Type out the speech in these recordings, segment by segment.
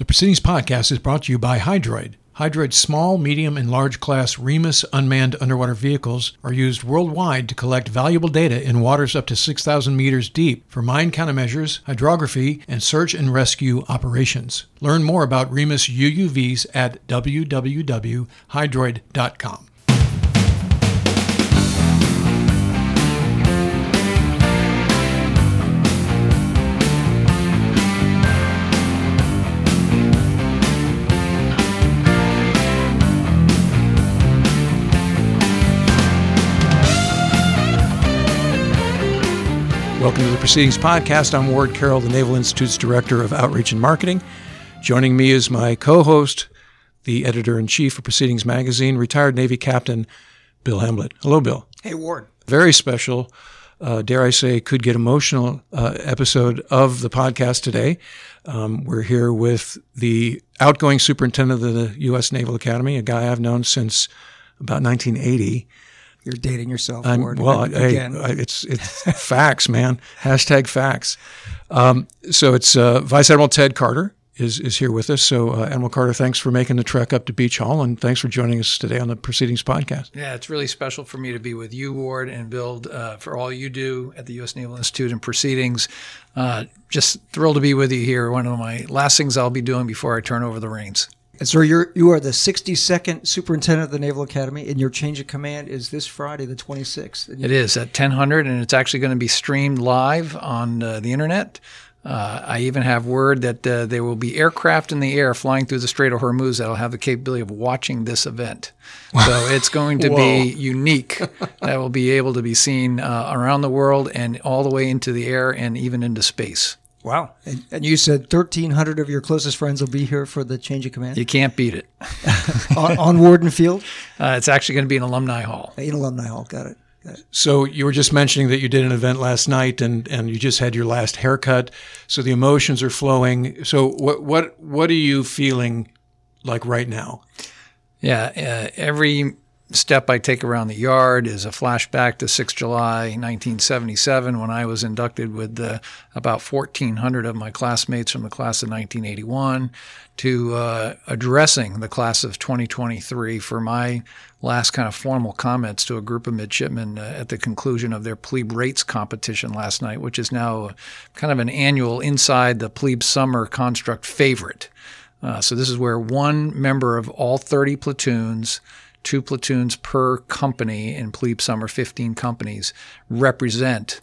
The Proceedings podcast is brought to you by Hydroid. Hydroid's small, medium, and large class Remus unmanned underwater vehicles are used worldwide to collect valuable data in waters up to 6,000 meters deep for mine countermeasures, hydrography, and search and rescue operations. Learn more about Remus UUVs at www.hydroid.com. Welcome to the Proceedings Podcast. I'm Ward Carroll, the Naval Institute's Director of Outreach and Marketing. Joining me is my co host, the editor in chief of Proceedings Magazine, retired Navy Captain Bill Hamblet. Hello, Bill. Hey, Ward. Very special, uh, dare I say, could get emotional uh, episode of the podcast today. Um, we're here with the outgoing superintendent of the U.S. Naval Academy, a guy I've known since about 1980. You're dating yourself, I'm, Ward. well, again. I, I, it's it's facts, man. Hashtag facts. Um, so it's uh, Vice Admiral Ted Carter is is here with us. So uh, Admiral Carter, thanks for making the trek up to Beach Hall, and thanks for joining us today on the Proceedings podcast. Yeah, it's really special for me to be with you, Ward, and Bill uh, for all you do at the U.S. Naval Institute and Proceedings. Uh, just thrilled to be with you here. One of my last things I'll be doing before I turn over the reins. And so you're you are the 62nd superintendent of the Naval Academy, and your change of command is this Friday, the 26th. And you- It is at 1000, and it's actually going to be streamed live on uh, the internet. Uh, I even have word that uh, there will be aircraft in the air flying through the Strait of Hormuz that will have the capability of watching this event. So it's going to be unique. that will be able to be seen uh, around the world and all the way into the air and even into space. Wow. And, and you said 1,300 of your closest friends will be here for the change of command You can't beat it. on, on Worden Field Uh, it's actually going to be an alumni hall. in Alumni Hall. Got it. Got it. So you were just mentioning that you did an event last night, and and you just had your last haircut. So the emotions are flowing. So what what what are you feeling like right now? Yeah, uh, every step I take around the yard is a flashback to 6 July 1977 when I was inducted with about 1,400 of my classmates from the class of 1981 to uh, addressing the class of 2023 for my last kind of formal comments to a group of midshipmen uh, at the conclusion of their plebe rates competition last night, which is now kind of an annual inside the plebe summer construct favorite. Uh, so this is where one member of all 30 platoons, two platoons per company in plebe summer, 15 companies, represent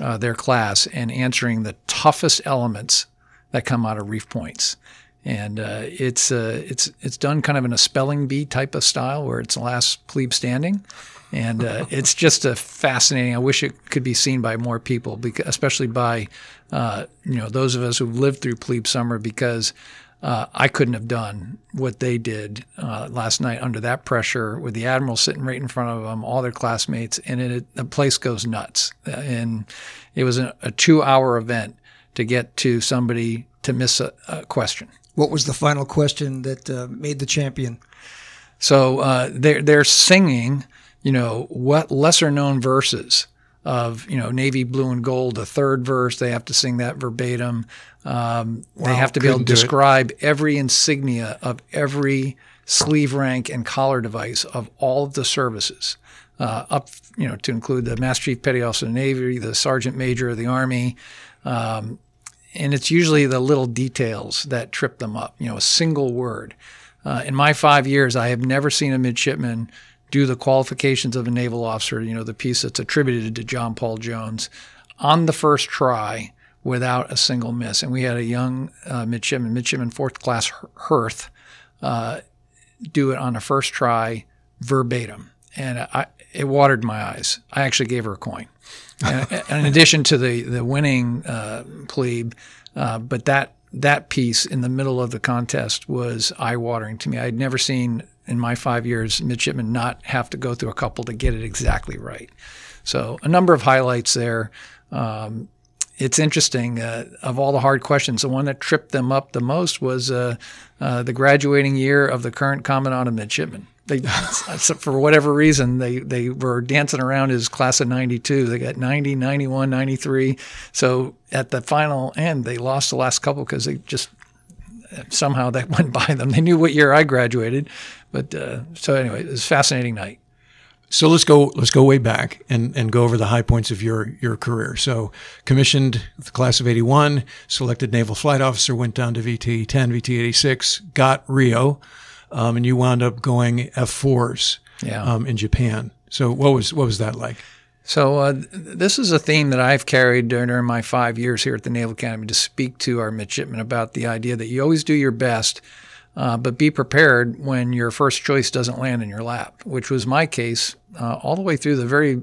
uh, their class and answering the toughest elements that come out of reef points. And uh, it's uh, it's it's done kind of in a spelling bee type of style where it's the last plebe standing, and uh, it's just a fascinating. I wish it could be seen by more people, because, especially by uh, you know those of us who've lived through plebe summer, because uh, I couldn't have done what they did uh, last night under that pressure with the admiral sitting right in front of them, all their classmates, and it, the place goes nuts. And it was a, a two-hour event to get to somebody to miss a, a question. What was the final question that uh, made the champion? So uh, they're they're singing, you know, what lesser known verses of you know Navy blue and gold. The third verse they have to sing that verbatim. Um, they have to be able to couldn't it. describe every insignia of every sleeve rank and collar device of all of the services. Uh, up, you know, to include the Master Chief Petty Officer of the Navy, the Sergeant Major of the Army, um, and it's usually the little details that trip them up. You know, a single word. Uh, in my five years, I have never seen a midshipman do the qualifications of a naval officer. You know, the piece that's attributed to John Paul Jones on the first try without a single miss. And we had a young uh, midshipman, midshipman fourth class Hirth, uh, do it on a first try verbatim, and I, it watered my eyes. I actually gave her a coin. and, and in addition to the the winning uh, plebe, uh, but that that piece in the middle of the contest was eye watering to me. I had never seen in my five years midshipmen not have to go through a couple to get it exactly right. So a number of highlights there. Um, it's interesting. Uh, of all the hard questions, the one that tripped them up the most was uh, uh, the graduating year of the current commandant of midshipmen. They, for whatever reason, they, they were dancing around his class of 92. They got 90, 91, 93. So at the final end, they lost the last couple because they just somehow that went by them. They knew what year I graduated, but uh, so anyway, it was a fascinating night. So let's go let's go way back and, and go over the high points of your your career. So commissioned the class of 81, selected naval flight officer, went down to VT 10, VT 86, got Rio, um, and you wound up going F4s Yeah. um, in Japan. So what was what was that like? So uh, this is a theme that I've carried during my five years here at the Naval Academy to speak to our midshipmen about the idea that you always do your best, uh, but be prepared when your first choice doesn't land in your lap, which was my case uh, all the way through the very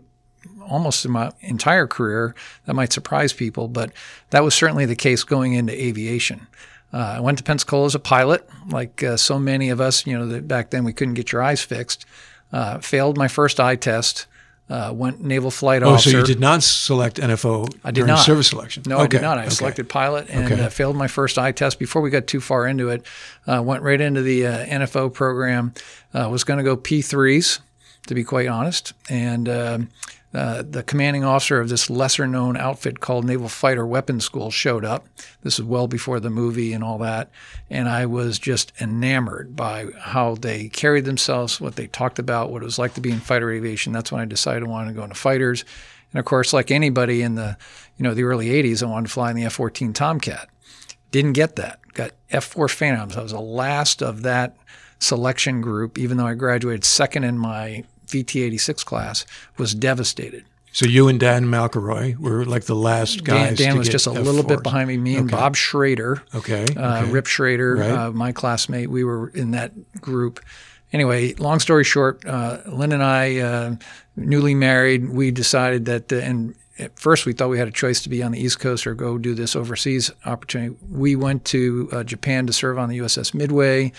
almost in my entire career. That might surprise people, but that was certainly the case going into aviation. Uh, I went to Pensacola as a pilot, like uh, so many of us. You know, back then we couldn't get your eyes fixed. Uh, failed my first eye test. Uh, went naval flight Oh, officer. so you did not select NFO I did during not. service selection? No, I did not. I okay. selected pilot and Okay. uh, failed my first eye test before we got too far into it. Uh, went right into the uh, NFO program. Uh, was going to go P3s, to be quite honest. And um uh, the commanding officer of this lesser known outfit called Naval Fighter Weapons School showed up. This is well before the movie and all that. And I was just enamored by how they carried themselves, what they talked about, what it was like to be in fighter aviation. That's when I decided I wanted to go into fighters. And of course, like anybody in the you know the early '80s, I wanted to fly in the F-14 Tomcat. Didn't get that. Got F-4 Phantoms. I was the last of that selection group, even though I graduated second in my VT-86 class. Was devastated. So you and Dan McElroy were like the last guys. Dan to was just a little bit behind me. Me and Bob Schrader, Okay. uh, okay. Rip Schrader, Right. uh, my classmate. We were in that group. Anyway, long story short, uh, Lynn and I, uh, newly married, we decided that, and at first we thought we had a choice to be on the East Coast or go do this overseas opportunity. We went to uh, Japan to serve on the USS Midway.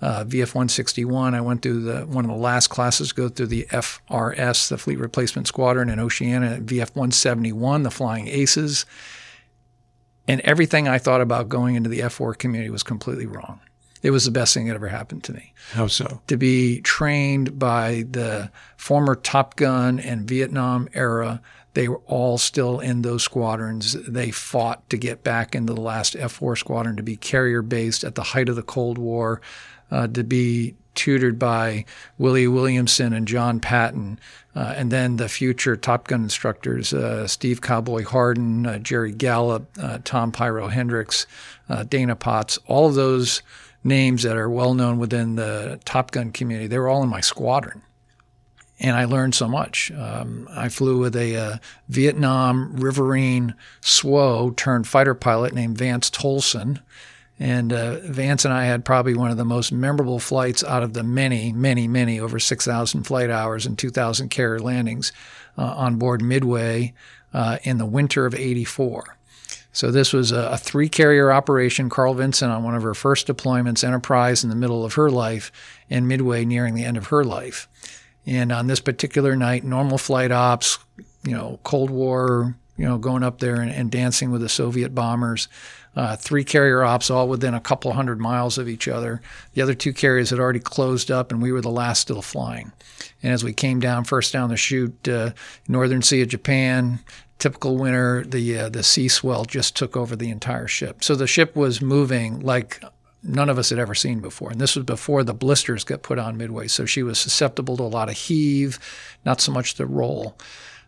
Uh, VF 161. I went through the one of the last classes, go through the FRS, the Fleet Replacement Squadron in Oceana, VF 171, the Flying Aces. And everything I thought about going into the F4 community was completely wrong. It was the best thing that ever happened to me. How so? To be trained by the former Top Gun and Vietnam era, they were all still in those squadrons. They fought to get back into the last F4 squadron to be carrier based at the height of the Cold War, uh, to be tutored by Willie Williamson and John Patton, uh, and then the future Top Gun instructors, uh, Steve Cowboy Harden, uh, Jerry Gallup, uh, Tom Pyro Hendricks, uh, Dana Potts, all of those names that are well known within the Top Gun community, they were all in my squadron. And I learned so much. Um, I flew with a uh, Vietnam Riverine SWO turned fighter pilot named Vance Tolson. And uh, Vance and I had probably one of the most memorable flights out of the many, many, many over 6,000 flight hours and 2,000 carrier landings uh, on board Midway uh, in the winter of 84. So this was a, a three carrier operation. Carl Vinson on one of her first deployments, Enterprise in the middle of her life, and Midway nearing the end of her life. And on this particular night, normal flight ops, you know, Cold War, you know, going up there and, and dancing with the Soviet bombers. Uh, three carrier ops, all within a couple hundred miles of each other. The other two carriers had already closed up, and we were the last still flying. And as we came down, first down the chute, uh, Northern Sea of Japan, typical winter, the uh, the sea swell just took over the entire ship. So the ship was moving like none of us had ever seen before. And this was before the blisters got put on midway. So she was susceptible to a lot of heave, not so much the roll.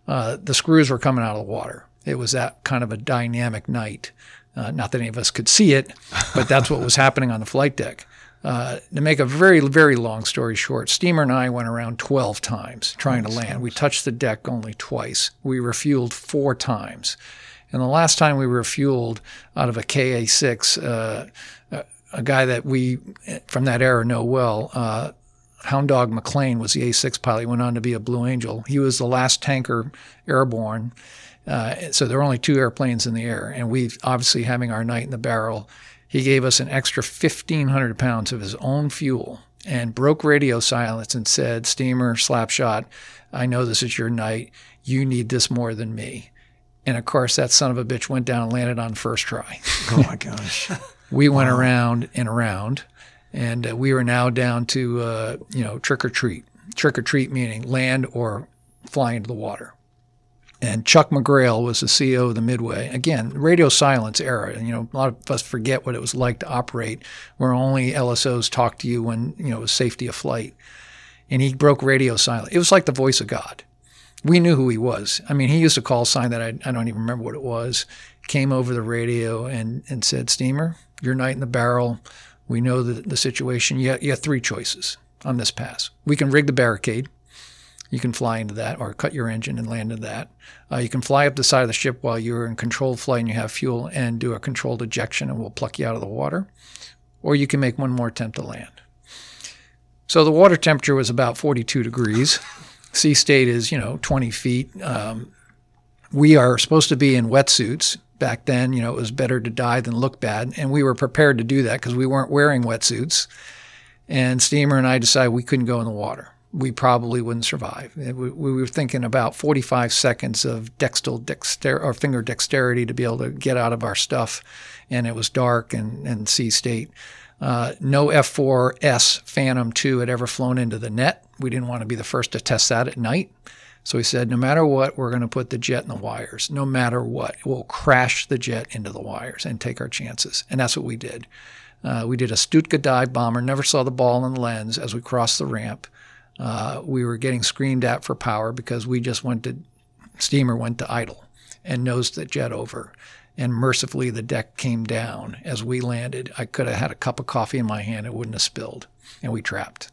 Uh, the screws were coming out of the water. It was that kind of a dynamic night. Uh, not that any of us could see it, but that's what was happening on the flight deck. Uh, to make a very, very long story short, Steamer and I went around 12 times trying to land. We touched the deck only twice. We refueled four times. And the last time we refueled out of a KA 6, uh, a, guy that we from that era know well, uh, Hound Dog McLean was the A6 pilot. He went on to be a Blue Angel. He was the last tanker airborne. Uh, so there were only two airplanes in the air. And we, obviously, having our night in the barrel, he gave us an extra 1,500 pounds of his own fuel and broke radio silence and said, Steamer, Slapshot, I know this is your night. You need this more than me. And of course, that son of a bitch went down and landed on first try. Oh my gosh. we went around and around, and uh, we were now down to uh, you know trick or treat. Trick or treat meaning land or fly into the water. And Chuck McGrail was the CEO of the Midway. Again, radio silence era. And, You know, a lot of us forget what it was like to operate where only LSOs talked to you when, you know, it was safety of flight. And he broke radio silence. It was like the voice of God. We knew who he was. I mean, he used a call sign that I, I don't even remember what it was, came over the radio and, and said, Steamer, your night in the barrel. We know the, the situation. You have, you have three choices on this pass. We can rig the barricade you can fly into that or cut your engine and land in that. Uh, you can fly up the side of the ship while you're in controlled flight and you have fuel and do a controlled ejection and we'll pluck you out of the water. Or you can make one more attempt to land. So the water temperature was about 42 degrees. sea state is, you know, 20 feet. Um, we are supposed to be in wetsuits. Back then, you know, it was better to die than look bad. And we were prepared to do that because we weren't wearing wetsuits. And Steamer and I decided we couldn't go in the water we probably wouldn't survive. We, we were thinking about 45 seconds of dextal dexter or finger dexterity to be able to get out of our stuff, and it was dark and, and sea state. Uh, no F4S Phantom 2 had ever flown into the net. We didn't want to be the first to test that at night. So we said, no matter what, we're going to put the jet in the wires. No matter what, we'll crash the jet into the wires and take our chances. And that's what we did. Uh, we did a Stuka dive bomber, never saw the ball in the lens as we crossed the ramp. Uh, we were getting screamed at for power because we just went to steamer went to idle and nosed the jet over. And mercifully, the deck came down as we landed. I could have had a cup of coffee in my hand; it wouldn't have spilled, and we trapped.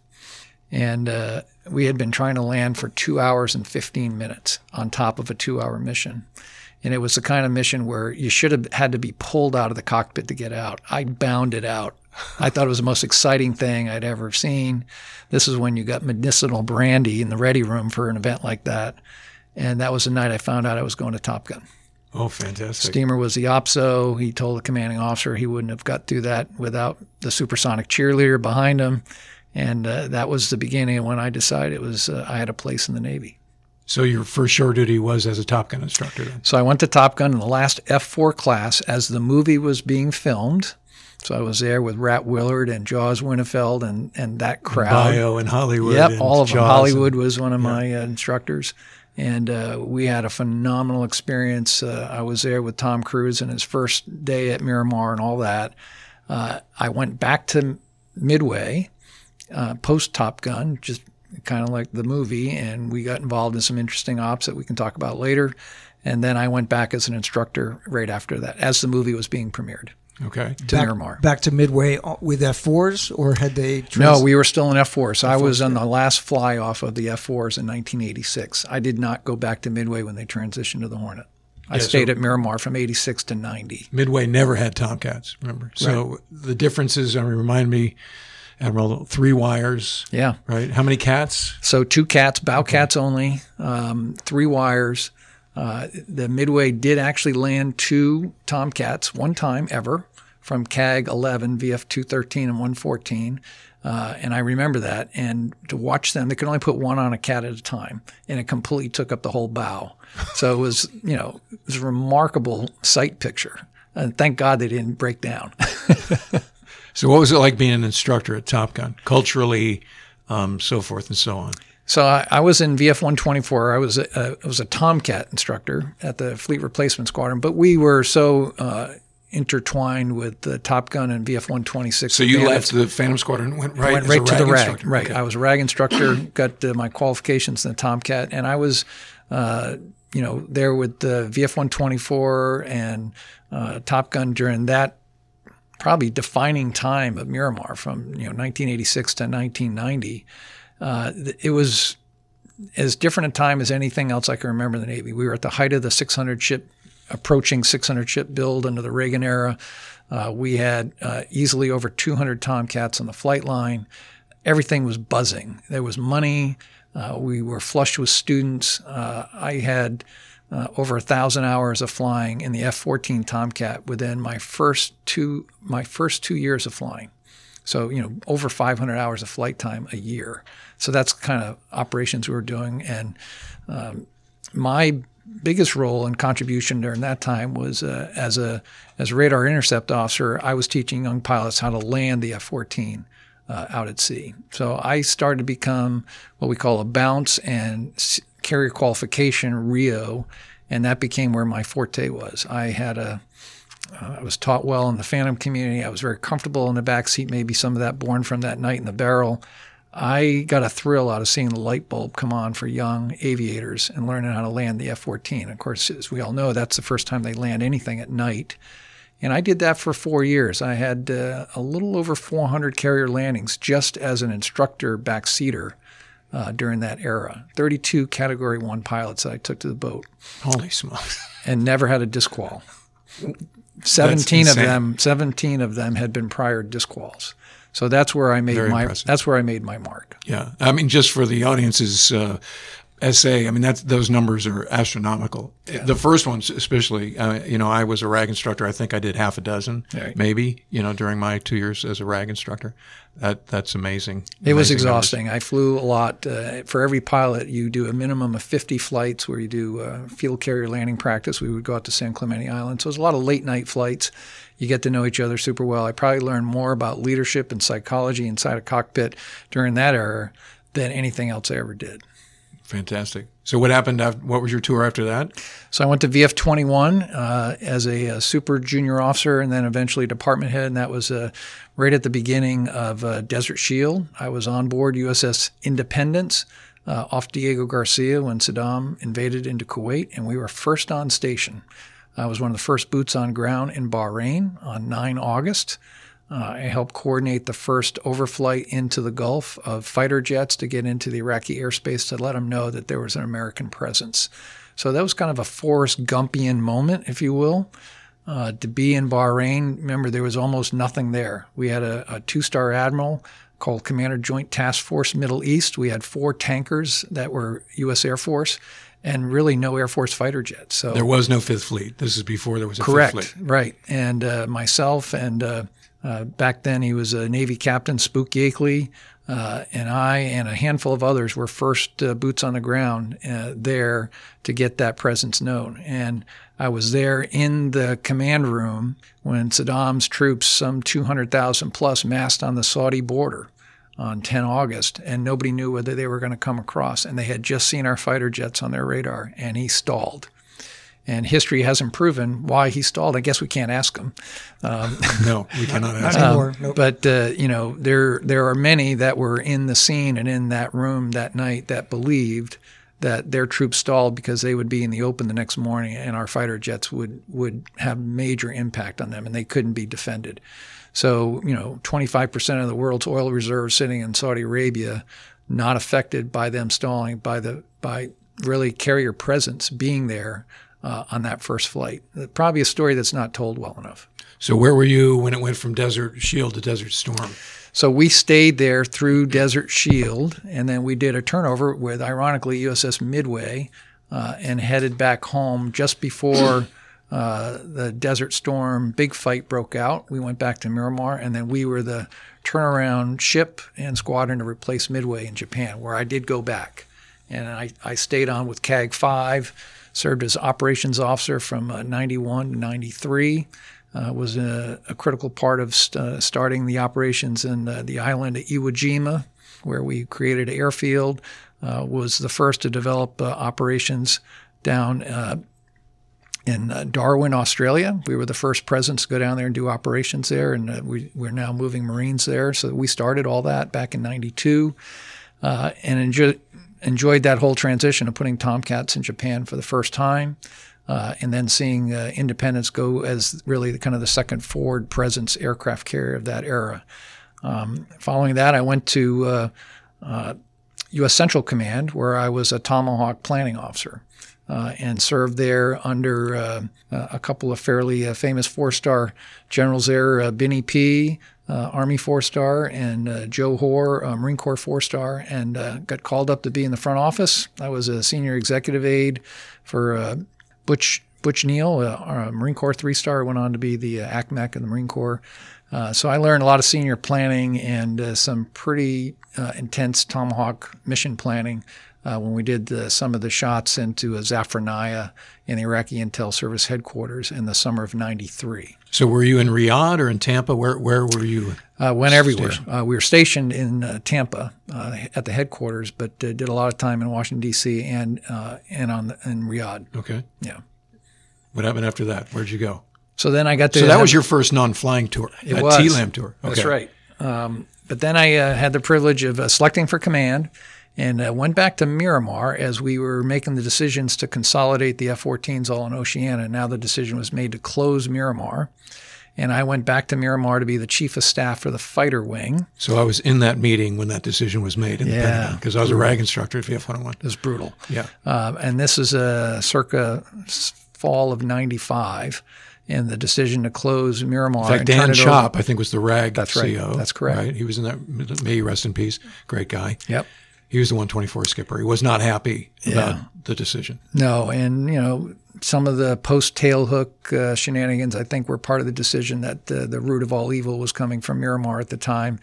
And uh, we had been trying to land for two hours and 15 minutes on top of a two-hour mission. And it was the kind of mission where you should have had to be pulled out of the cockpit to get out. I bounded out I thought it was the most exciting thing I'd ever seen. This is when you got medicinal brandy in the ready room for an event like that. And that was the night I found out I was going to Top Gun. Oh, fantastic. Steamer was the OPSO. He told the commanding officer he wouldn't have got through that without the supersonic cheerleader behind him. And uh, that was the beginning of when I decided it was uh, I had a place in the Navy. So your first shore duty was as a Top Gun instructor then? So I went to Top Gun in the last F4 class as the movie was being filmed. So I was there with Rat Willard and Jaws Winnefeld and, and that crowd. Bio and Hollywood. Yep, and all of Jaws them. Hollywood and, was one of my uh, instructors. And uh, we had a phenomenal experience. Uh, I was there with Tom Cruise in his first day at Miramar and all that. Uh, I went back to Midway uh, post Top Gun, just kind of like the movie, and we got involved in some interesting ops that we can talk about later. And then I went back as an instructor right after that, as the movie was being premiered. Okay. To back, Miramar. Back to Midway uh, with F4s, or had they? Trans- No, we were still in F4. So I was on the last fly off of the F4s in 1986. I did not go back to Midway when they transitioned to the Hornet. I Yeah, stayed so- at Miramar from 86 to 90. Midway never had Tomcats, remember? So the differences, I mean, remind me, Admiral, three wires, Yeah. right? How many cats? So two cats, bow cats only, um, three wires. Uh, the Midway did actually land two Tomcats one time ever from CAG 11, VF 213 and 114. Uh, and I remember that. And to watch them, they could only put one on a cat at a time, and it completely took up the whole bow. So it was, you know, it was a remarkable sight picture. And thank God they didn't break down. So what was it like being an instructor at Top Gun, culturally, um, so forth and so on? So I, I was in VF 124. I was a, a, I was a Tomcat instructor at the Fleet Replacement Squadron, but we were so uh, intertwined with the Top Gun and VF 126. So you left the Phantom Squadron and went right, went right to the RAG rag. instructor. Right, Okay. I was a rag instructor. got uh, my qualifications in the Tomcat, and I was, uh, you know, there with the VF 124 and uh, Top Gun during that probably defining time of Miramar from you know 1986 to 1990. Uh, it was as different a time as anything else I can remember in the Navy. We were at the height of the 600 ship, approaching 600 ship build under the Reagan era. Uh, we had uh, easily over 200 Tomcats on the flight line. Everything was buzzing. There was money. Uh, we were flush with students. Uh, I had uh, over a thousand hours of flying in the F-14 Tomcat within my first two my first two years of flying. So, you know, over 500 hours of flight time a year. So that's kind of operations we were doing. And um, my biggest role and contribution during that time was uh, as a as a radar intercept officer. I was teaching young pilots how to land the F-14 uh, out at sea. So I started to become what we call a bounce and carrier qualification Rio and that became where my forte was. I had a uh, I was taught well in the Phantom community. I was very comfortable in the back seat. Maybe some of that born from that night in the barrel. I got a thrill out of seeing the light bulb come on for young aviators and learning how to land the F 14. Of course, as we all know, that's the first time they land anything at night. And I did that for four years. I had uh, a little over 400 carrier landings just as an instructor backseater uh, during that era. 32 Category 1 pilots that I took to the boat. Holy smokes. And never had a disqual. 17 of them 17 of them had been prior disquals. So that's where I made Very my impressive. that's where I made my mark. Yeah, I mean, just for the audience's uh, essay, I mean, that's those numbers are astronomical. The first ones, especially, uh, you know, I was a RAG instructor. I think I did half a dozen, Right. maybe, you know, during my two years as a RAG instructor. That that's amazing. It was Amazing numbers. exhausting. I flew a lot. Uh, for every pilot, you do a minimum of 50 flights where you do uh, field carrier landing practice. We would go out to San Clemente Island. So it was a lot of late night flights. You get to know each other super well. I probably learned more about leadership and psychology inside a cockpit during that era than anything else I ever did. Fantastic. So what happened? After, what was your tour after that? So I went to VF 21 uh, as a, uh super junior officer and then eventually department head. And that was uh, right at the beginning of uh, Desert Shield. I was on board USS Independence uh, off Diego Garcia when Saddam invaded into Kuwait. And we were first on station. I was one of the first boots on ground in Bahrain on 9 August. Uh, I helped coordinate the first overflight into the Gulf of fighter jets to get into the Iraqi airspace to let them know that there was an American presence. So that was kind of a Forrest Gumpian moment, if you will. Uh, to be in Bahrain, remember, there was almost nothing there. We had a, a two star admiral called Commander Joint Task Force Middle East. We had four tankers that were U.S. Air Force and really no Air Force fighter jets. So There was no Fifth Fleet. This is before there was a Correct. Fifth Fleet. Right. And uh, myself and uh, uh, back then he was a Navy captain, Spook Yakeley, uh, and I and a handful of others were first uh, boots on the ground uh, there to get that presence known. And I was there in the command room when Saddam's troops, some 200,000 plus, massed on the Saudi border on 10 August, and nobody knew whether they were going to come across. And they had just seen our fighter jets on their radar, and he stalled. And history hasn't proven why he stalled. I guess we can't ask him. No, we cannot ask. Not anymore. nope. But uh, you know, there there are many that were in the scene and in that room that night that believed that their troops stalled because they would be in the open the next morning and our fighter jets would would have major impact on them and they couldn't be defended. So you know, 25% of the world's oil reserves sitting in Saudi Arabia, not affected by them stalling by the by really carrier presence being there. Uh, on that first flight, probably a story that's not told well enough. So where were you when it went from Desert Shield to Desert Storm? So we stayed there through Desert Shield, and then we did a turnover with, ironically, USS Midway, uh, and headed back home just before uh, the Desert Storm big fight broke out. We went back to Miramar, and then we were the turnaround ship and squadron to replace Midway in Japan, where I did go back, and I, I stayed on with CAG Five, served as operations officer from uh, 91 to 93 uh, was a, a critical part of st- uh, starting the operations in uh, the island of Iwo Jima, where we created an airfield. Uh, was the first to develop uh, operations down in Darwin, Australia. We were the first presence to go down there and do operations there, and we, we're now moving Marines there. So we started all that back in '92, uh, and enjoy, enjoyed that whole transition of putting Tomcats in Japan for the first time uh, and then seeing uh, Independence go as really the, kind of the second forward presence aircraft carrier of that era. Um, following that, I went to uh, uh, U.S. Central Command, where I was a Tomahawk planning officer. Uh, and served there under uh, a couple of fairly uh, famous four-star generals there, uh, Binnie Peay, uh, Army four-star, and uh, Joe Hoar, uh, Marine Corps four-star, and uh, got called up to be in the front office. I was a senior executive aide for uh, Butch Butch Neal, uh, Marine Corps three-star, went on to be the ACMAC of the Marine Corps. So I learned a lot of senior planning and some pretty intense Tomahawk mission planning uh, when we did some of the shots into uh, Zafranaya in the Iraqi Intel Service headquarters in the summer of '93. So were you in Riyadh or in Tampa? Where where were you? Uh, went everywhere. Uh, we were stationed in uh, Tampa uh, at the headquarters, but uh, did a lot of time in Washington D.C. and uh, and on the, in Riyadh. Okay. Yeah. What happened after that? Where'd you go? So then I got to. So that was your first non-flying tour. It a was. TLAM tour. That's right. Um, but then I uh, had the privilege of uh, selecting for command and uh, went back to Miramar as we were making the decisions to consolidate the F 14s all in Oceana. Now the decision was made to close Miramar. And I went back to Miramar to be the chief of staff for the fighter wing. So I was in that meeting when that decision was made in the Yeah. Pentagon because I was a RAG instructor at VF 101. It was brutal. Yeah. Um, and this is a circa fall of 95. And the decision to close Miramar. In fact, Dan over- I think, was the RAG That's right. That's correct. Right? He was in that. May he rest in peace. Great guy. Yep. He was the 124 skipper. He was not happy about Yeah. the decision. No, and you know some of the post tailhook uh, shenanigans I think were part of the decision that uh, the root of all evil was coming from Miramar at the time.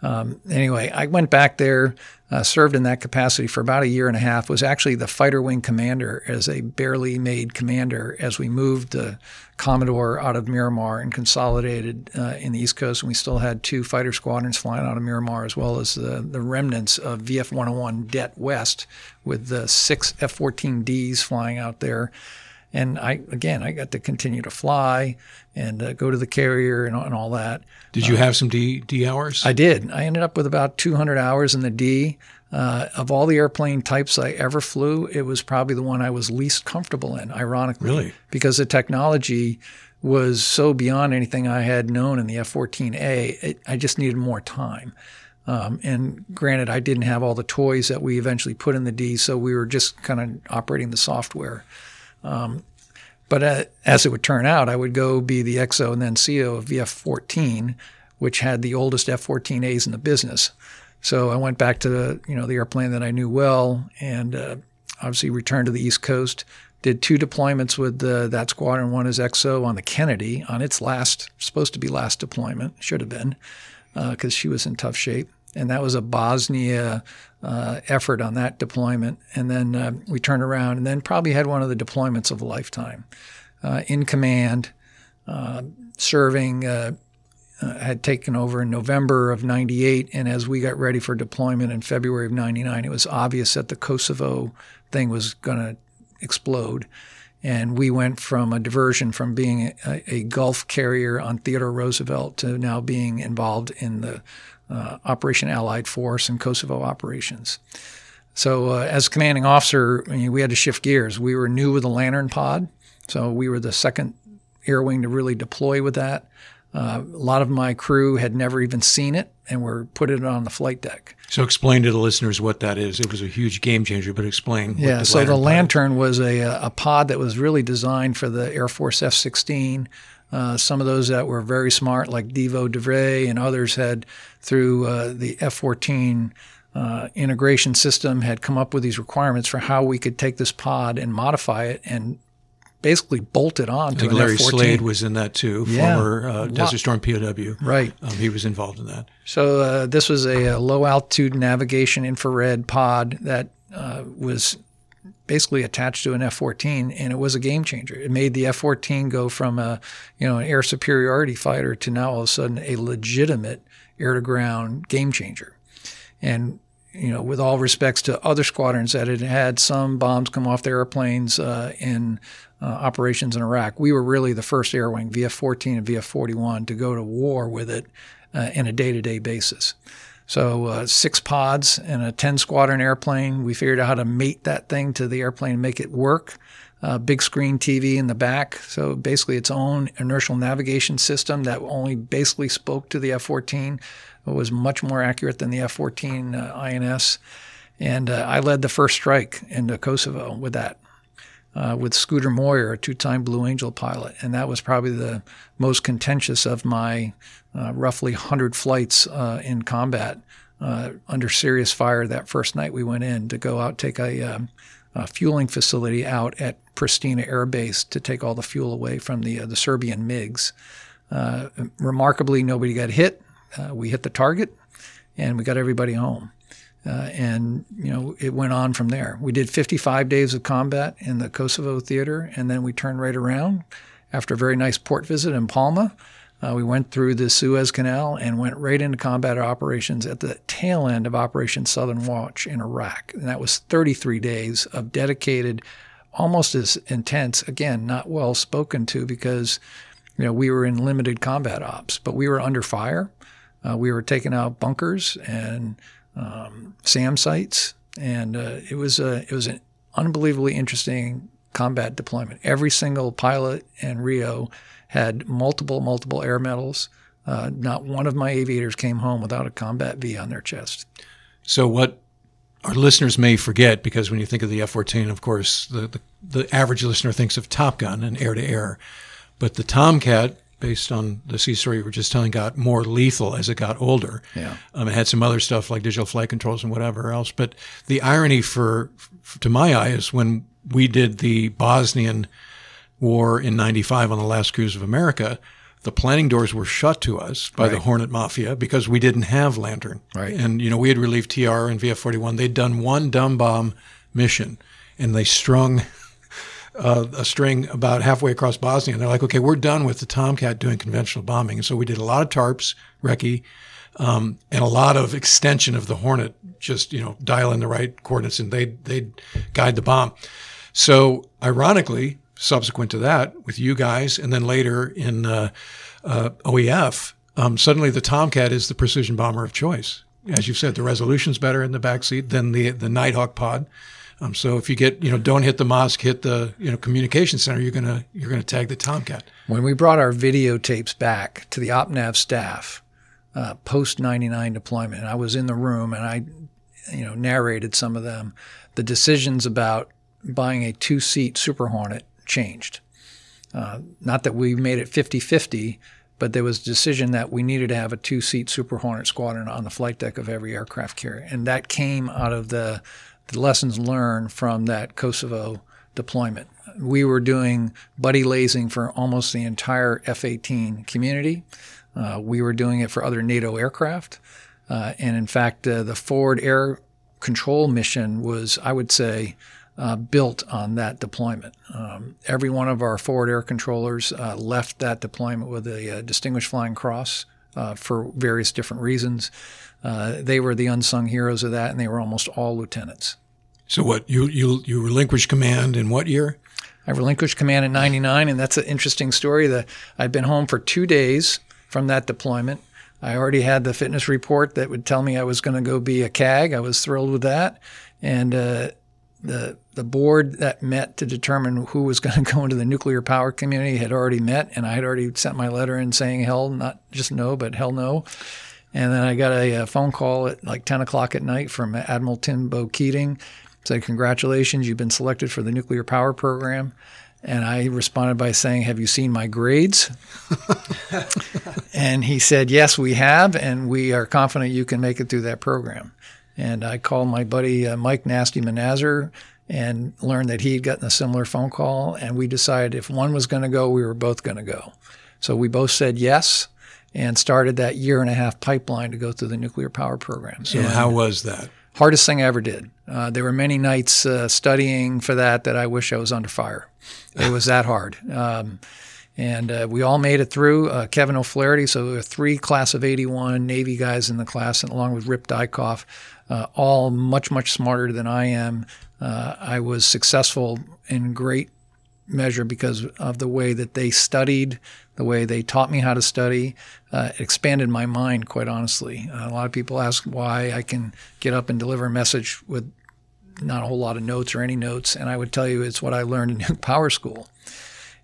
Um, anyway, I went back there, uh, served in that capacity for about a year and a half. Was actually the fighter wing commander as a barely made commander as we moved the Commodore out of Miramar and consolidated uh, in the East Coast. And we still had two fighter squadrons flying out of Miramar as well as the, the remnants of VF 101 Det West with the six F 14Ds flying out there. And I again, I got to continue to fly and uh, go to the carrier and, and all that. Did you have some D, D hours? I did. I ended up with about 200 hours in the D. Uh, of all the airplane types I ever flew, it was probably the one I was least comfortable in, ironically. Really? Because the technology was so beyond anything I had known in the F 14A. It, I just needed more time. Um, and granted, I didn't have all the toys that we eventually put in the D, so we were just kind of operating the software. Um, but uh, as it would turn out, I would go be the XO and then CO of VF 14, which had the oldest F 14As in the business. So I went back to the, you know the airplane that I knew well, and uh, obviously returned to the East Coast. Did two deployments with uh, that squadron. One as XO on the Kennedy on its last, supposed to be last deployment, should have been, because she was in tough shape. And that was a Bosnia uh, effort on that deployment. And then uh, we turned around and then probably had one of the deployments of a lifetime. Uh, in command, uh, serving, uh, uh, had taken over in November of 98. And as we got ready for deployment in February of 99, it was obvious that the Kosovo thing was going to explode. And we went from a diversion from being a, a Gulf carrier on Theodore Roosevelt to now being involved in the uh, Operation Allied Force and Kosovo operations. So, uh, as commanding officer, I mean, we had to shift gears. We were new with the LANTIRN Pod, so we were the second air wing to really deploy with that. Uh, a lot of my crew had never even seen it and were put it on the flight deck. so explain to the listeners what that is. It was a huge game changer, but explain. what Yeah, so the. LANTIRN was a, a pod that was really designed for the Air Force F 16. Uh, some of those that were very smart, like Devo DeVray and others, had through uh, the F 14 uh, integration system, had come up with these requirements for how we could take this pod and modify it and basically bolt it on to Larry F 14. Slade was in that too, Yeah. former uh, Desert Storm POW. Right. Um, he was involved in that. So uh, this was a, a low altitude navigation infrared pod that uh, was basically attached to an F-14, and it was a game changer. It made the F-14 go from a you know an air superiority fighter to now all of a sudden a legitimate air to ground game changer. And you know, with all respects to other squadrons that had had some bombs come off their airplanes uh, in uh, operations in Iraq, we were really the first air wing, VF-14 and VF-41, to go to war with it uh, in a day-to-day basis. So uh, six pods and a 10 squadron airplane. We figured out how to mate that thing to the airplane and make it work. Uh, big screen TV in the back. So basically its own inertial navigation system that only basically spoke to the F-14 It was much more accurate than the F-14 uh, INS. And uh, I led the first strike into Kosovo with that. Uh, with Scooter Moyer, a two-time Blue Angel pilot, and that was probably the most contentious of my uh, roughly 100 flights uh, in combat uh, under serious fire that first night we went in to go out take a, um, a fueling facility out at Pristina Air Base to take all the fuel away from the uh, the Serbian MiGs. Remarkably, nobody got hit. We hit the target, and we got everybody home. Uh, and you know it went on from there. We did 55 days of combat in the Kosovo theater, and then we turned right around after a very nice port visit in Palma. Uh, we went through the Suez Canal and went right into combat operations at the tail end of Operation Southern Watch in Iraq. And that was 33 days of dedicated, almost as intense, again, not well spoken to because you know, we were in limited combat ops, but we were under fire. Uh, we were taking out bunkers and um, SAM sites, and uh, it was a it was an unbelievably interesting combat deployment. Every single pilot and Rio had multiple multiple air medals. Uh, not one of my aviators came home without a combat V on their chest. So what our listeners may forget, because when you think of the F-14, of course, the, the, the average listener thinks of Top Gun and air to air. But the Tomcat, based on the sea story you were just telling, got more lethal as it got older. Yeah. Um, it had some other stuff like digital flight controls and whatever else. But the irony for, for to my eye is when we did the Bosnian war in 95 on the last cruise of America, the planning doors were shut to us by Right. the Hornet Mafia because we didn't have LANTIRN. Right. And, you know, we had relieved TR and VF 41. They'd done one dumb bomb mission and they strung uh, a string about halfway across Bosnia. And they're like, okay, we're done with the Tomcat doing conventional bombing. And so we did a lot of tarps, recce, um, and a lot of extension of the Hornet, just, you know, dial in the right coordinates and they'd, they'd guide the bomb. So ironically, subsequent to that, with you guys, and then later in uh, uh, OEF, um, suddenly the Tomcat is the precision bomber of choice. As you said, the resolution's better in the backseat than the the Nighthawk pod. Um, so if you get, you know, don't hit the mosque, hit the, you know, communication center, you're gonna you're gonna tag the Tomcat. When we brought our videotapes back to the OpNav staff uh, post 99 deployment, I was in the room and I, you know, narrated some of them, the decisions about buying a two seat Super Hornet changed. Uh, not that we made it 50 50, but there was a decision that we needed to have a two seat Super Hornet squadron on the flight deck of every aircraft carrier. And that came out of the, the lessons learned from that Kosovo deployment. We were doing buddy lasing for almost the entire F 18 community. Uh, we were doing it for other NATO aircraft. Uh, and in fact, uh, the forward air control mission was, I would say, uh, built on that deployment. Um, every one of our forward air controllers uh, left that deployment with a, uh Distinguished Flying Cross uh, for various different reasons. Uh, they were the unsung heroes of that, and they were almost all lieutenants. So what you you you relinquished command in what year? I relinquished command in 99, and that's an interesting story. The, I'd been home for two days from that deployment. I already had the fitness report that would tell me I was going to go be a CAG. I was thrilled with that. And uh, the, the board that met to determine who was going to go into the nuclear power community had already met, and I had already sent my letter in saying hell, not just no, but hell no. And then I got a, a phone call at like 10 o'clock at night from Admiral Timbo Keating. Said, Congratulations, you've been selected for the nuclear power program. And I responded by saying, Have you seen my grades? and he said, Yes, we have, and we are confident you can make it through that program. And I called my buddy uh, Mike Nasty Manazir and learned that he had gotten a similar phone call. And we decided if one was going to go, we were both going to go. So we both said yes and started that year and a half pipeline to go through the nuclear power program. So And how was that? hardest thing I ever did. Uh, there were many nights uh, studying for that that I wish I was under fire. It was that hard. Um, and uh, we all made it through. Uh, Kevin O'Flaherty, so there were three class of 81 Navy guys in the class, and along with Rip Dykoff, uh, all much, much smarter than I am. Uh, I was successful in great measure because of the way that they studied, the way they taught me how to study. Uh, it expanded my mind, quite honestly. Uh, a lot of people ask why I can get up and deliver a message with not a whole lot of notes or any notes, and I would tell you it's what I learned in Power School.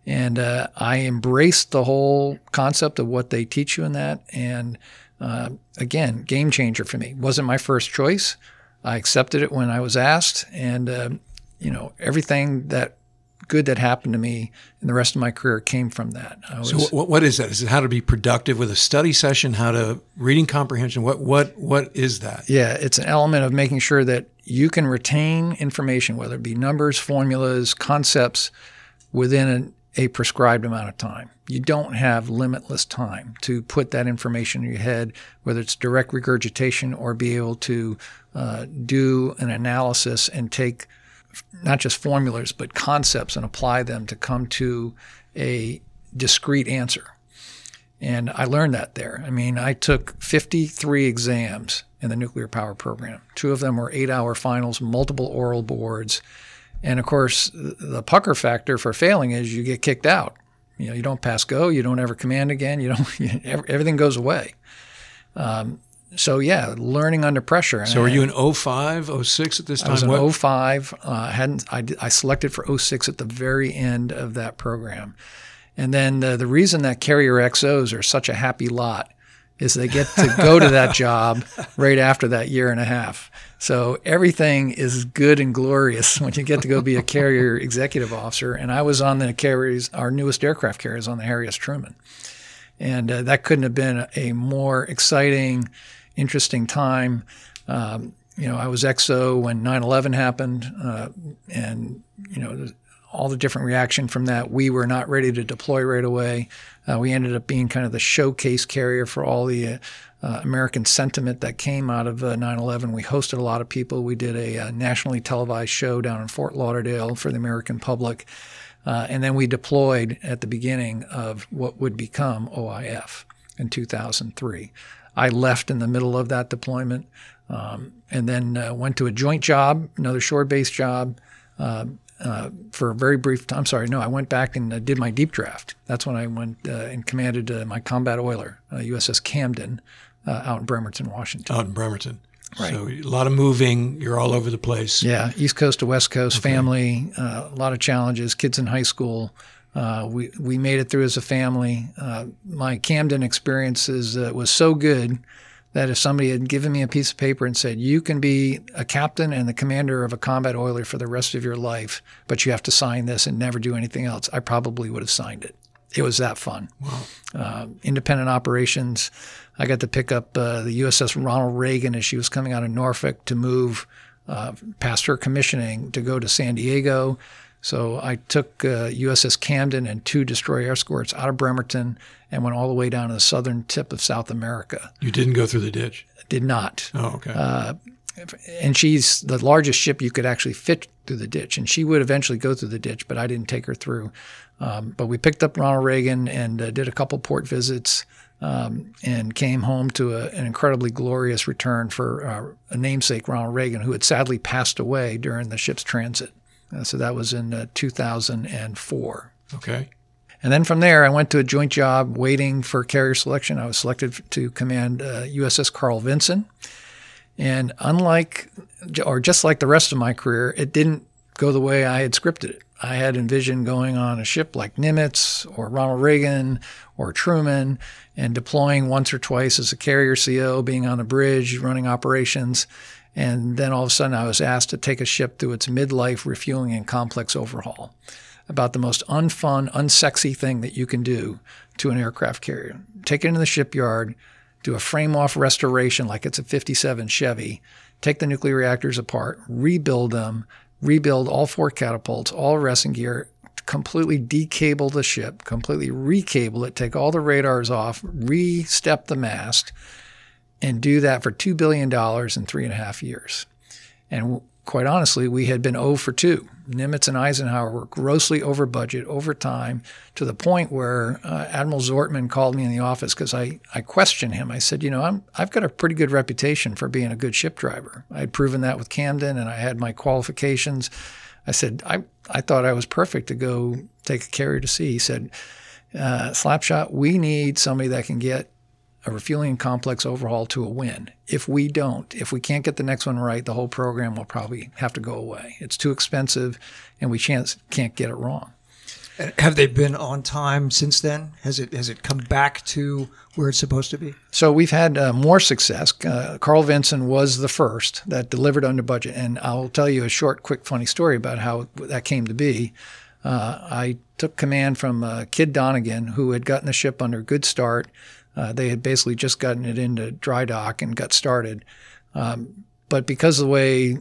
And uh, I embraced the whole concept of what they teach you in that. And uh, again, game changer for me. Wasn't my first choice. I accepted it when I was asked, and uh, you know everything that good that happened to me in the rest of my career came from that. I was, So what, what is that? Is it how to be productive with a study session? How to reading comprehension? What what what is that? Yeah, it's an element of making sure that you can retain information, whether it be numbers, formulas, concepts, within a, a prescribed amount of time. You don't have limitless time to put that information in your head, whether it's direct regurgitation or be able to uh, do an analysis and take not just formulas but concepts and apply them to come to a discrete answer. And I learned that there. I mean, I took 53 exams in the nuclear power program. Two of them were eight hour finals, multiple oral boards. And of course, the pucker factor for failing is you get kicked out. You know, you don't pass go, you don't ever command again, you don't, everything goes away. Um, so yeah, learning under pressure. So were you in 05, 06 at this time? I was in what? 05. Uh, hadn't I, I selected for 06 at the very end of that program. And then the, the reason that Carrier XOs are such a happy lot is they get to go to that job right after that year and a half. So everything is good and glorious when you get to go be a carrier executive officer. And I was on the carriers, our newest aircraft carriers on the Harry S. Truman. And uh, that couldn't have been a more exciting, interesting time. Um, you know, I was XO when 9/11 happened, uh, and you know, all the different reaction from that. We were not ready to deploy right away. Uh, we ended up being kind of the showcase carrier for all the uh, American sentiment that came out of 9/11. Uh, we hosted a lot of people. We did a, a, uh, nationally televised show down in Fort Lauderdale for the American public, uh, and then we deployed at the beginning of what would become OIF in 2003. I left in the middle of that deployment, um, and then uh, went to a joint job, another shore-based job. Uh, uh, for a very brief time. I'm sorry, no, I went back and uh, did my deep draft. That's when I went uh, and commanded uh, my combat oiler, USS uh, Camden, uh, out in Bremerton, Washington. Out in Bremerton. Right. So a lot of moving. You're all over the place. Yeah, East Coast to West Coast, okay. family, a lot of challenges. Kids in high school. we we made it through as a family. my Camden experiences was so good that if somebody had given me a piece of paper and said, you can be a captain and the commander of a combat oiler for the rest of your life, but you have to sign this and never do anything else, I probably would have signed it. It was that fun. Wow. Uh, independent operations. I got to pick up uh, the USS Ronald Reagan as she was coming out of Norfolk to move uh, past her commissioning to go to San Diego. So I took uh, USS Camden and two destroyer escorts out of Bremerton and went all the way down to the southern tip of South America. You didn't go through the ditch? Did not. Oh, okay. Uh, and she's the largest ship you could actually fit through the ditch. And she would eventually go through the ditch, but I didn't take her through. Um, but we picked up Ronald Reagan and uh, did a couple port visits um, and came home to a, an incredibly glorious return for uh, a namesake, Ronald Reagan, who had sadly passed away during the ship's transit. Uh, so that was in uh, 2004. Okay. And then from there, I went to a joint job waiting for carrier selection. I was selected to command USS uh, Carl Vinson. And unlike, or just like the rest of my career, it didn't go the way I had scripted it. I had envisioned going on a ship like Nimitz or Ronald Reagan or Truman and deploying once or twice as a carrier CO, being on the bridge, running operations. And then all of a sudden, I was asked to take a ship through its midlife refueling and complex overhaul. About the most unfun, unsexy thing that you can do to an aircraft carrier. Take it into the shipyard, do a frame off restoration like it's a 57 Chevy, take the nuclear reactors apart, rebuild them, rebuild all four catapults, arresting gear, completely decable the ship, completely recable it, take all the radars off, re step the mast and do that for $2 billion in three and a half years. And quite honestly, we had been 0 for 2. Nimitz and Eisenhower were grossly over budget, over time, to the point where uh, Admiral Zortman called me in the office because I, I questioned him. I said, You know, I'm, I've got a pretty good reputation for being a good ship driver. I had proven that with Camden and I had my qualifications. I said, I, I thought I was perfect to go take a carrier to sea. He said, uh, Slapshot, we need somebody that can get a refueling complex overhaul to a win. If we don't, if we can't get the next one right, the whole program will probably have to go away. It's too expensive, and we can't can't get it wrong. Have they been on time since then? Has it has it come back to where it's supposed to be? So we've had uh, more success. Uh, Carl Vinson was the first that delivered under budget, and I'll tell you a short, quick, funny story about how that came to be. Uh, I took command from uh, Kidd Donegan, who had gotten the ship under a good start. Uh, they had basically just gotten it into dry dock and got started. Um, but because of the way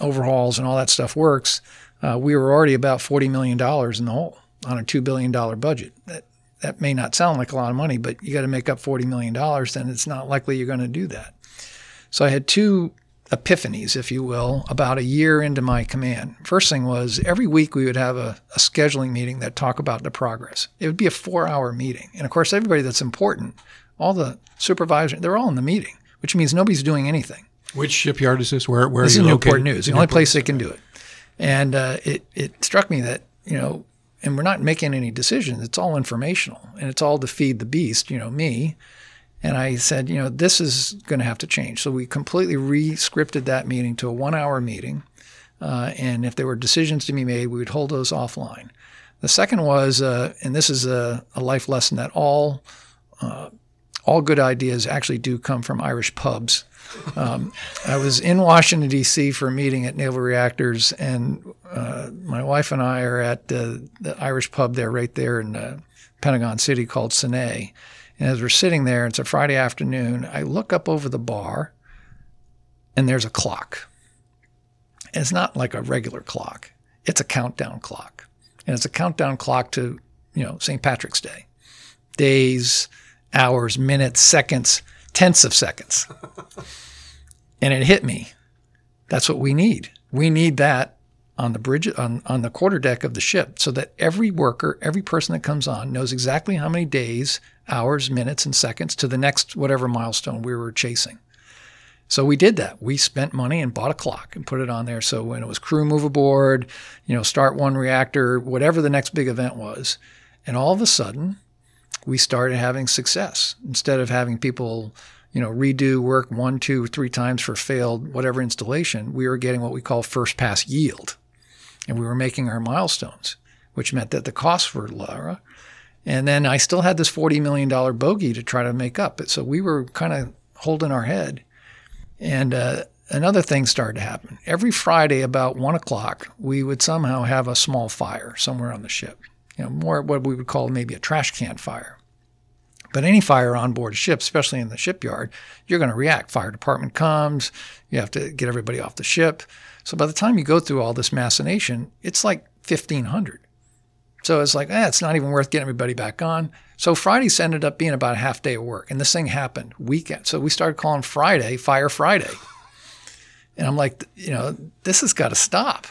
overhauls and all that stuff works, uh, we were already about $40 million in the hole on a $2 billion budget. That, that may not sound like a lot of money, but you got to make up $40 million, then it's not likely you're going to do that. So I had two epiphanies, if you will, about a year into my command. First thing was every week we would have a, a scheduling meeting that talk about the progress. It would be a four-hour meeting, and of course, everybody that's important, all the supervisors, they're all in the meeting, which means nobody's doing anything. Which shipyard is this? Where where This are is Newport located? News, the only place they can do it. And uh, it it struck me that you know, and we're not making any decisions. It's all informational, and it's all to feed the beast. You know, me. And I said, you know, this is going to have to change. So we completely re-scripted that meeting to a one-hour meeting, uh, and if there were decisions to be made, we would hold those offline. The second was, uh, and this is a, a, life lesson that all uh, all good ideas actually do come from Irish pubs. Um, I was in Washington D.C. for a meeting at Naval Reactors, and uh, my wife and I are at the Irish pub there, right there in uh, Pentagon City, called Sine. And as we're sitting there, it's a Friday afternoon. I look up over the bar, and there's a clock. And it's not like a regular clock; it's a countdown clock, and it's a countdown clock to you know St. Patrick's Day, days, hours, minutes, seconds, tenths of seconds. and it hit me. That's what we need. We need that on the bridge on, on the quarter deck of the ship so that every worker, every person that comes on knows exactly how many days, hours, minutes, and seconds to the next whatever milestone we were chasing. So we did that. We spent money and bought a clock and put it on there. So when it was crew move aboard, you know, start one reactor, whatever the next big event was, and all of a sudden, we started having success instead of having people you know redo work one two three times for failed whatever installation we were getting what we call first pass yield and we were making our milestones which meant that the costs were lower and then i still had this $40 million bogey to try to make up so we were kind of holding our head and uh, another thing started to happen every friday about one o'clock we would somehow have a small fire somewhere on the ship you know, more what we would call maybe a trash can fire. But any fire on board a ship, especially in the shipyard, you're going to react. Fire department comes, you have to get everybody off the ship. So by the time you go through all this machination, it's like 1500. So it's like, eh, it's not even worth getting everybody back on. So Fridays ended up being about a half day of work. And this thing happened weekend. So we started calling Friday Fire Friday. And I'm like, you know, this has got to stop.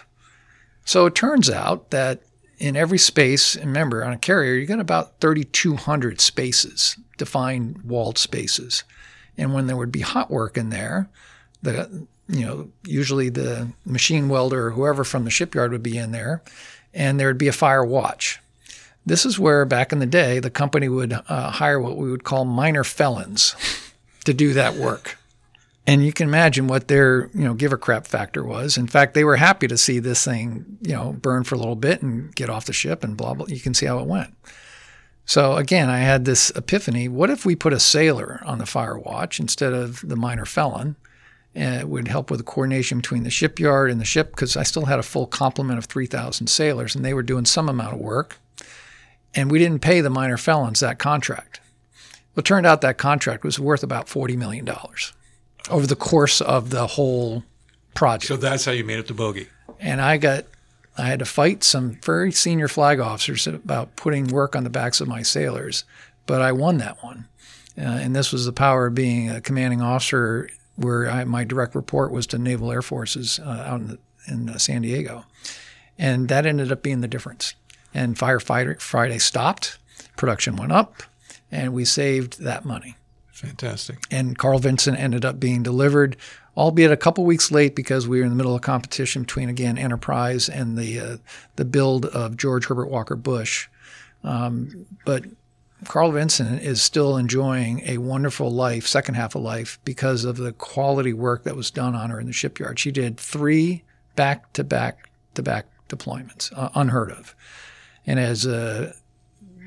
So it turns out that in every space, remember on a carrier, you got about 3,200 spaces, defined walled spaces. And when there would be hot work in there, the you know usually the machine welder or whoever from the shipyard would be in there, and there would be a fire watch. This is where back in the day the company would uh, hire what we would call minor felons to do that work. And you can imagine what their, you know, give a crap factor was. In fact, they were happy to see this thing, you know, burn for a little bit and get off the ship and blah blah. You can see how it went. So again, I had this epiphany. What if we put a sailor on the fire watch instead of the minor felon? And it would help with the coordination between the shipyard and the ship because I still had a full complement of 3,000 sailors and they were doing some amount of work. And we didn't pay the minor felons that contract. Well, it turned out that contract was worth about $40 million over the course of the whole project. So that's how you made it to bogey. And I got, I had to fight some very senior flag officers about putting work on the backs of my sailors, but I won that one. Uh, and this was the power of being a commanding officer, where I, my direct report was to Naval Air Forces uh, out in, the, in uh, San Diego, and that ended up being the difference. And Firefighter Friday stopped, production went up, and we saved that money. Fantastic. And Carl Vinson ended up being delivered, albeit a couple weeks late because we were in the middle of competition between again Enterprise and the uh, the build of George Herbert Walker Bush. Um, but Carl Vinson is still enjoying a wonderful life, second half of life, because of the quality work that was done on her in the shipyard. She did three back to back to back deployments, uh, unheard of. And as uh,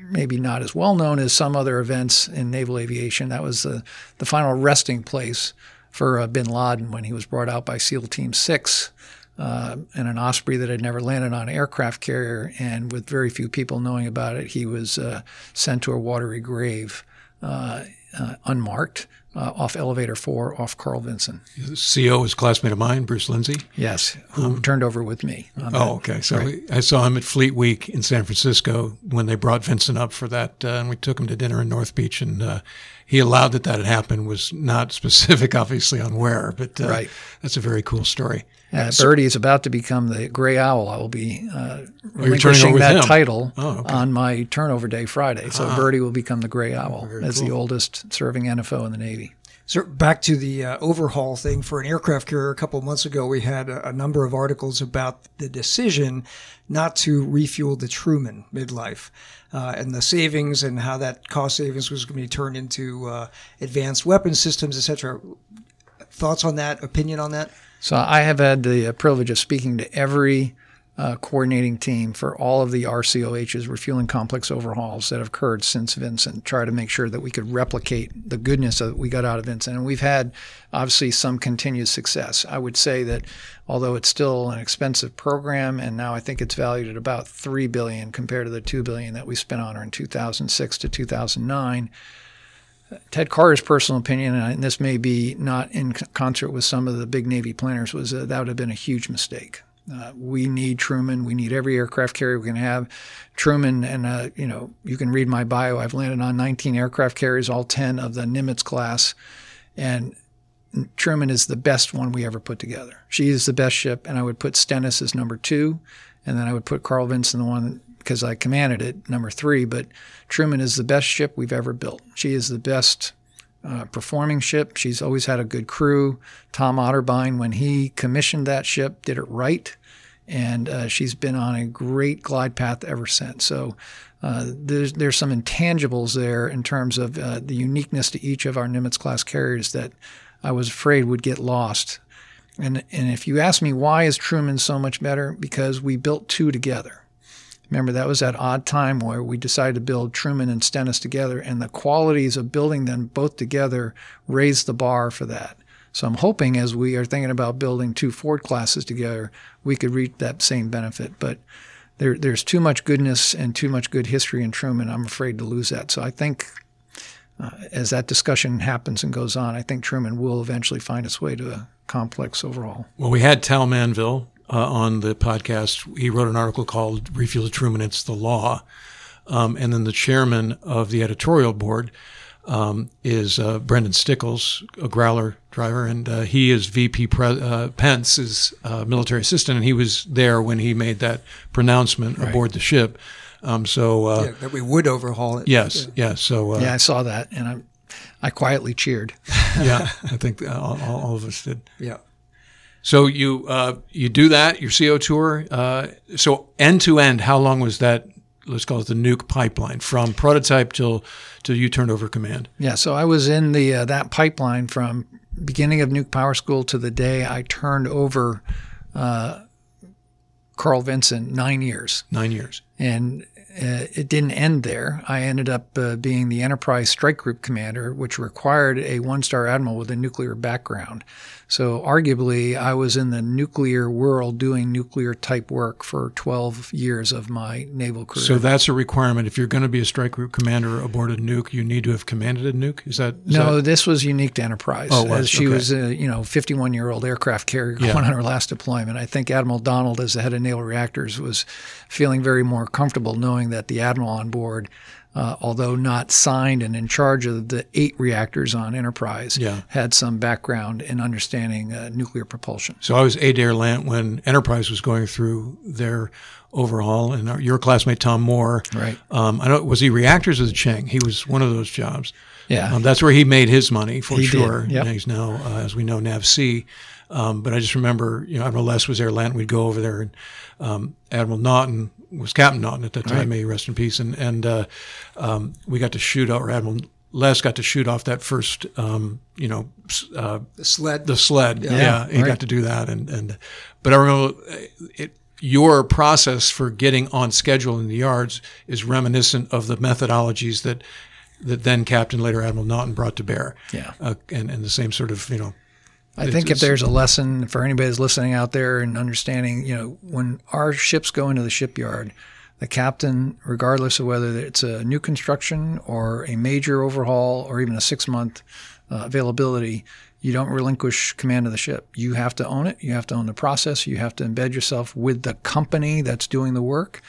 maybe not as well known as some other events in naval aviation. That was the, the final resting place for uh, bin Laden when he was brought out by SEAL Team 6 uh, in an Osprey that had never landed on an aircraft carrier. And with very few people knowing about it, he was uh, sent to a watery grave uh, uh, unmarked uh, off Elevator 4 off Carl Vinson. The CO is a classmate of mine, Bruce Lindsey. Yes, who turned over with me. on that. Oh, okay. So I saw him at Fleet Week in San Francisco when they brought Vinson up for that, uh, and we took him to dinner in North Beach, and uh, he allowed that that had happened. Was not specific, obviously, on where, but uh, Right. That's a very cool story. Uh, Birdie is about to become the Gray Owl. I will be uh, Oh, relinquishing that him. title Oh, okay. on my turnover day Friday. So Birdie will become the Gray Owl as the oldest serving NFO in the Navy. So back to the uh, overhaul thing for an aircraft carrier. A couple of months ago, we had a, a number of articles about the decision not to refuel the Truman midlife uh, and the savings and how that cost savings was going to be turned into uh, advanced weapon systems, etc. Thoughts on that? Opinion on that? So I have had the uh, privilege of speaking to every uh, coordinating team for all of the RCOHs, refueling complex overhauls that have occurred since Vinson, try to make sure that we could replicate the goodness that we got out of Vinson. And we've had obviously some continued success. I would say that although it's still an expensive program, and now I think it's valued at about three billion compared to the two billion that we spent on her in 2006 to 2009. Ted Carter's personal opinion, and this may be not in concert with some of the big Navy planners, was that that would have been a huge mistake. Uh, we need Truman. We need every aircraft carrier we can have. Truman, and uh, you know, you can read my bio. I've landed on 19 aircraft carriers, all 10 of the Nimitz class, and Truman is the best one we ever put together. She is the best ship, and I would put Stennis as number two, and then I would put Carl Vinson, the one because I commanded it, number three. But Truman is the best ship we've ever built. She is the best uh, performing ship. She's always had a good crew. Tom Otterbein, when he commissioned that ship, did it right, and uh, she's been on a great glide path ever since. So. Uh, there's there's some intangibles there in terms of uh, the uniqueness to each of our Nimitz class carriers that I was afraid would get lost. And and if you ask me why is Truman so much better, because we built two together. Remember that was that odd time where we decided to build Truman and Stennis together, and the qualities of building them both together raised the bar for that. So I'm hoping as we are thinking about building two Ford classes together, we could reach that same benefit. But there, there's too much goodness and too much good history in Truman. I'm afraid to lose that. So I think uh, as that discussion happens and goes on, I think Truman will eventually find its way to a complex overhaul. Well, we had Tal Manvel uh, on the podcast. He wrote an article called Refuel the Truman, It's the Law. Um, and then the chairman of the editorial board um, is uh, Brendan Stickles, a Growler driver, and uh, he is VP Pre- uh, Pence's uh, military assistant, and he was there when he made that pronouncement aboard the ship. Um, so, uh, Yeah, that we would overhaul it. yes, yes. So, uh, Yeah, I saw that, and I, I quietly cheered. yeah, I think all, all all of us did. Yeah. So you uh, you do that your CO tour. Uh, so end to end, how long was that? Let's call it the nuke pipeline from prototype till till you turned over command. Yeah, so I was in the uh, that pipeline from beginning of Nuke Power School to the day I turned over uh, Carl Vinson nine years. Nine years. And uh, it didn't end there. I ended up uh, being the Enterprise Strike Group commander, which required a one star admiral with a nuclear background. So, arguably, I was in the nuclear world doing nuclear type work for 12 years of my naval career. So that's a requirement. If you're going to be a strike group commander aboard a nuke, you need to have commanded a nuke. Is that is no, that- this was unique to Enterprise. Oh, was? she Okay. was a you know 51 year old aircraft carrier Yeah. going on her last deployment. I think Admiral Donald, as the head of naval reactors, was feeling very more comfortable knowing that the admiral on board, uh, although not signed and in charge of the eight reactors on Enterprise, Yeah. had some background in understanding uh, nuclear propulsion. So I was at AIRLANT when Enterprise was going through their overhaul, and our, your classmate Tom Moore. Right. Um, I know was he reactors or the Cheng? He was one of those jobs. Yeah. Um, that's where he made his money for He sure. yep. And he's now, uh, as we know, NAVSEA. Um, but I just remember, you know, Admiral Les was there, Lant. We'd go over there, and um, Admiral Naughton was Captain Naughton at that time. May he rest in peace. And and uh, um, we got to shoot out, or Admiral Les got to shoot off that first, um, you know, uh, The sled. the sled. Yeah, he right. got to do that, and and but I remember uh, it. Your process for getting on schedule in the yards is reminiscent of the methodologies that that then Captain, later Admiral Naughton, brought to bear. Yeah. uh, and and the same sort of you know. I think if there's a lesson for anybody that's listening out there and understanding, you know, when our ships go into the shipyard, the captain, regardless of whether it's a new construction or a major overhaul or even a six month uh, availability, you don't relinquish command of the ship. You have to own it. You have to own the process. You have to embed yourself with the company that's doing the work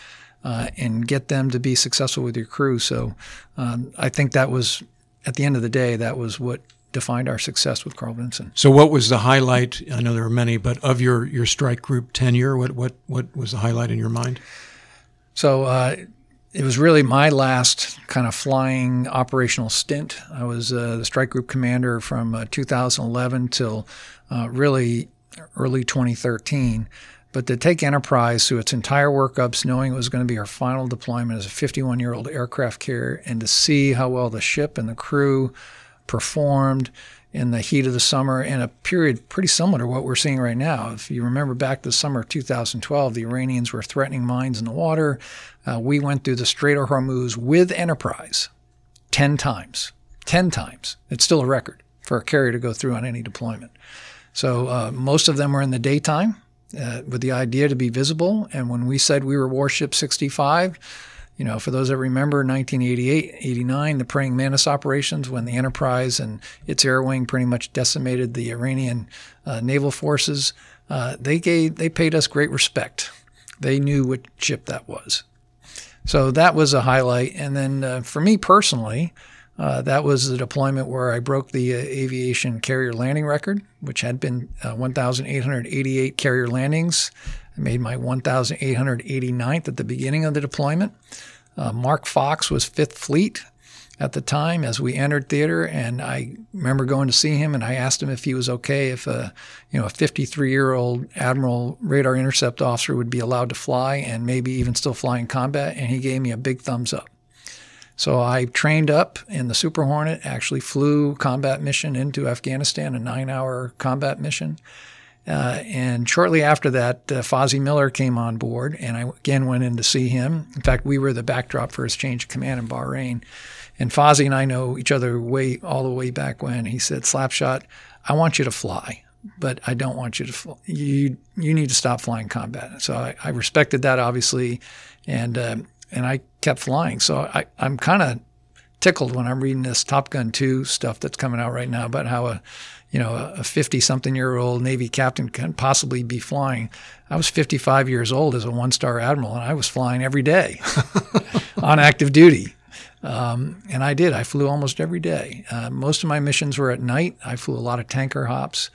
uh, and get them to be successful with your crew. So um, I think that was, at the end of the day, that was what defined our success with Carl Vinson. So, what was the highlight? I know there are many, but of your, your strike group tenure, what, what, what was the highlight in your mind? So, uh, it was really my last kind of flying operational stint. I was uh, the strike group commander from uh, 2011 till uh, really early 2013. But to take Enterprise through its entire workups, knowing it was going to be our final deployment as a 51 year old aircraft carrier, and to see how well the ship and the crew performed in the heat of the summer in a period pretty similar to what we're seeing right now. If you remember back to the summer of 2012, the Iranians were threatening mines in the water. Uh, we went through the Strait of Hormuz with Enterprise 10 times. 10 times. It's still a record for a carrier to go through on any deployment. So uh, most of them were in the daytime uh, with the idea to be visible. And when we said we were Warship 65, you know, for those that remember 1988, 89, the Praying Mantis operations, when the Enterprise and its air wing pretty much decimated the Iranian uh, naval forces, uh, they gave they paid us great respect. They knew what ship that was. So that was a highlight. And then uh, for me personally, uh, that was the deployment where I broke the uh, aviation carrier landing record, which had been uh, 1,888 carrier landings I made my 1,889th at the beginning of the deployment. Uh, Mark Fox was Fifth Fleet at the time as we entered theater, and I remember going to see him, and I asked him if he was okay if a you know a 53 year old admiral radar intercept officer would be allowed to fly and maybe even still fly in combat, and he gave me a big thumbs up. So I trained up in the Super Hornet, actually flew combat mission into Afghanistan, a nine hour combat mission. Uh, and shortly after that, uh, Fozzie Miller came on board, and I again went in to see him. In fact, we were the backdrop for his change of command in Bahrain. And Fozzie and I know each other way all the way back when. He said, "Slapshot, I want you to fly, but I don't want you to fly. You you need to stop flying combat." So I, I respected that obviously, and uh, and I kept flying. So I, I'm kind of tickled when I'm reading this Top Gun 2 stuff that's coming out right now about how a you know, a 50 something year old Navy captain can possibly be flying. I was 55 years old as a one star admiral, and I was flying every day on active duty. Um, and I did. I flew almost every day. Uh, most of my missions were at night. I flew a lot of tanker hops.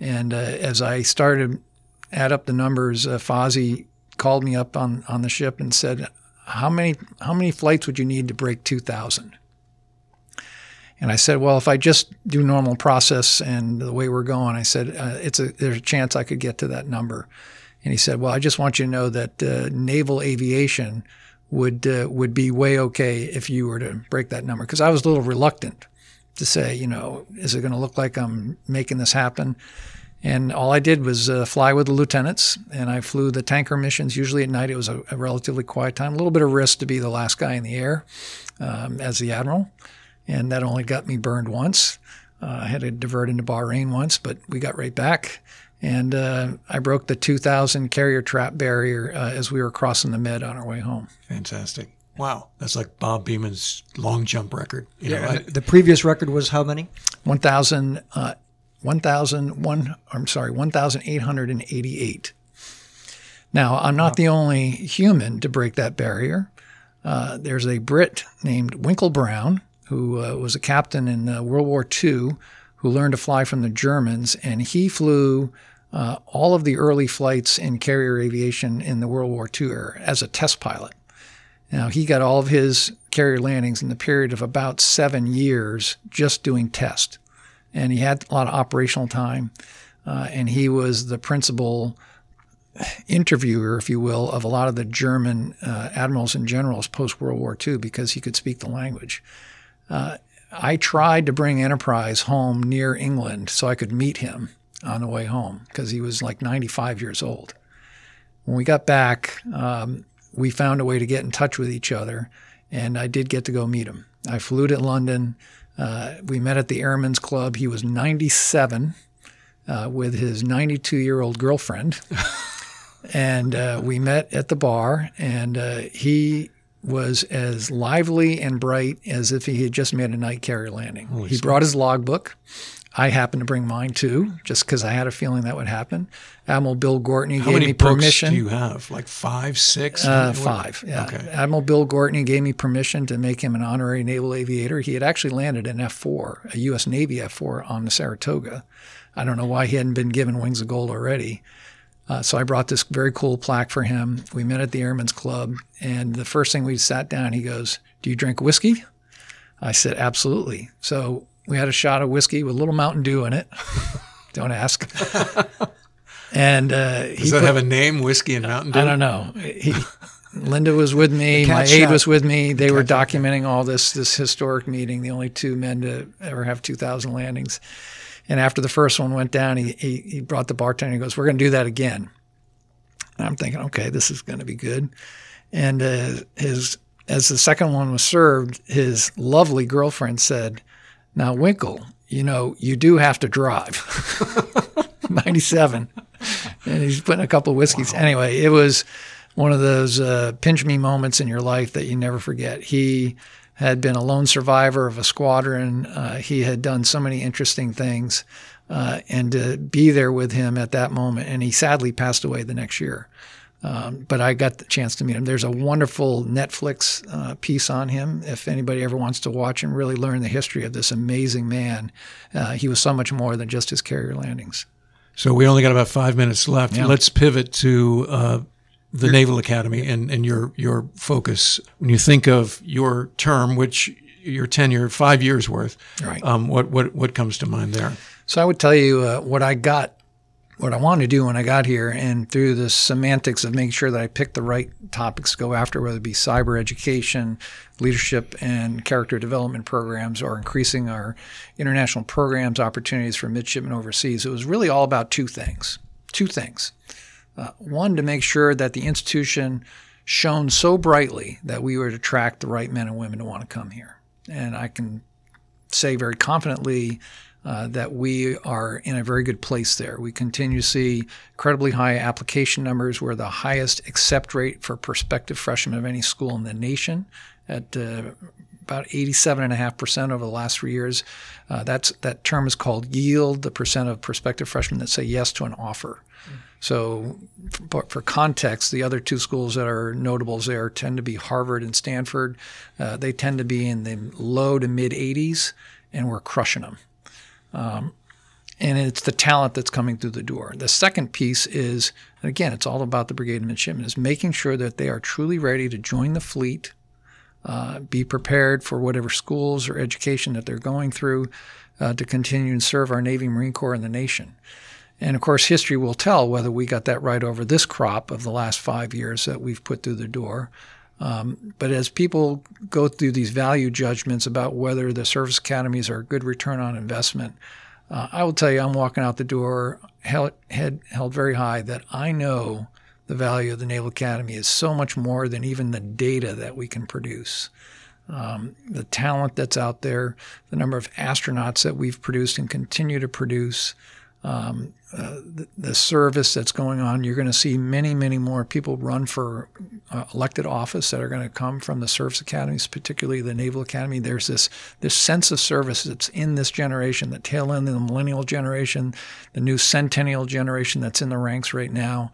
And uh, as I started add up the numbers, uh, Fozzie called me up on, on the ship and said, how many, how many flights would you need to break 2,000? And I said, well, if I just do normal process and the way we're going, I said, uh, it's a, there's a chance I could get to that number. And he said, well, I just want you to know that uh, naval aviation would uh, would be way okay if you were to break that number. Because I was a little reluctant to say, you know, is it going to look like I'm making this happen? And all I did was uh, fly with the lieutenants, and I flew the tanker missions. Usually at night, it was a, a relatively quiet time, a little bit of risk to be the last guy in the air um, as the admiral and that only got me burned once. Uh, I had to divert into Bahrain once, but we got right back. And uh, I broke the 2,000 carrier trap barrier uh, as we were crossing the Med on our way home. Fantastic. Wow. That's like Bob Beamon's long jump record. You yeah. Know, I, the previous record was how many? 1,000, uh, 1,001, I'm sorry, 1,888. Now, I'm not wow. the only human to break that barrier. Uh, there's a Brit named Winkle Brown who uh, was a captain in uh, World War II, who learned to fly from the Germans, and he flew uh, all of the early flights in carrier aviation in the World War II era as a test pilot. Now, he got all of his carrier landings in the period of about seven years just doing test. And he had a lot of operational time. Uh, and he was the principal interviewer, if you will, of a lot of the German uh, admirals and generals post World War II because he could speak the language. Uh, I tried to bring Enterprise home near England so I could meet him on the way home because he was like 95 years old. When we got back, um, we found a way to get in touch with each other, and I did get to go meet him. I flew to London. Uh, we met at the Airmen's Club. He was 97 uh, with his 92 year old girlfriend. and uh, we met at the bar, and uh, he was as lively and bright as if he had just made a night carrier landing. Holy he brought his logbook. I happened to bring mine too, just because I had a feeling that would happen. Admiral Bill Gortney How gave many me permission. do you have? Like five, six? Uh, five. Yeah. Okay. Admiral Bill Gortney gave me permission to make him an honorary naval aviator. He had actually landed an F 4, a U.S. Navy F 4 on the Saratoga. I don't know why he hadn't been given Wings of Gold already. Uh, so I brought this very cool plaque for him. We met at the Airmen's Club, and the first thing we sat down, he goes, Do you drink whiskey? I said, Absolutely. So we had a shot of whiskey with a little Mountain Dew in it. don't ask. and uh, he Does that put- have a name? Whiskey and Mountain Dew? I don't know. He, Linda was with me. My aide shot. was with me. They were documenting all this this historic meeting. The only two men to ever have 2,000 landings. And after the first one went down, he he, he brought the bartender. and He goes, "We're going to do that again." And I'm thinking, okay, this is going to be good. And uh, his as the second one was served, his lovely girlfriend said, "Now, Winkle, you know you do have to drive." 97 and he's putting a couple of whiskeys. Anyway, it was one of those uh, pinch me moments in your life that you never forget. He had been a lone survivor of a squadron. Uh, he had done so many interesting things, uh, and to be there with him at that moment, and he sadly passed away the next year. Um, but I got the chance to meet him. There's a wonderful Netflix uh, piece on him. If anybody ever wants to watch and really learn the history of this amazing man, uh, he was so much more than just his carrier landings. So we only got about five minutes left. Yeah. Let's pivot to uh, the Naval Academy and, and your your focus. When you think of your term, which your tenure, five years worth, Right. um, what, what, what comes to mind there? So I would tell you uh, what I got, what I wanted to do when I got here, and through the semantics of making sure that I picked the right topics to go after, whether it be cyber education, leadership, and character development programs, or increasing our international programs opportunities for midshipmen overseas. It was really all about two things. Two things. Uh, one, to make sure that the institution shone so brightly that we would attract the right men and women to want to come here. And I can say very confidently uh, that we are in a very good place there. We continue to see incredibly high application numbers. We're the highest accept rate for prospective freshmen of any school in the nation at uh, about 87.5% over the last three years. Uh, that's that term is called yield, the percent of prospective freshmen that say yes to an offer. So, for, context, the other two schools that are notables there tend to be Harvard and Stanford. Uh, they tend to be in the low to mid 80s, and we're crushing them. Um, and it's the talent that's coming through the door. The second piece is, and again, it's all about the brigade midshipmen, is making sure that they are truly ready to join the fleet, uh, be prepared for whatever schools or education that they're going through uh, to continue and serve our Navy, Marine Corps, and the nation. And of course, history will tell whether we got that right over this crop of the last five years that we've put through the door. Um, but as people go through these value judgments about whether the service academies are a good return on investment, uh, I will tell you, I'm walking out the door, held, head held very high, that I know the value of the Naval Academy is so much more than even the data that we can produce. Um, the talent that's out there, the number of astronauts that we've produced and continue to produce, um, uh, the, the service that's going on. You're going to see many, many more people run for uh, elected office that are going to come from the service academies, particularly the Naval Academy. There's this this sense of service that's in this generation, the tail end of the millennial generation, the new centennial generation that's in the ranks right now.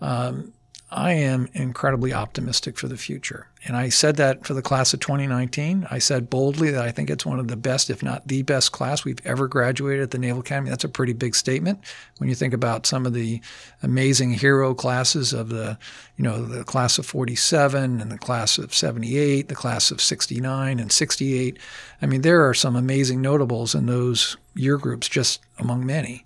Um, I am incredibly optimistic for the future. And I said that for the class of 2019. I said boldly that I think it's one of the best, if not the best class we've ever graduated at the Naval Academy. That's a pretty big statement when you think about some of the amazing hero classes of the, you know, the class of 47 and the class of 78, the class of 69 and 68. I mean, there are some amazing notables in those year groups, just among many.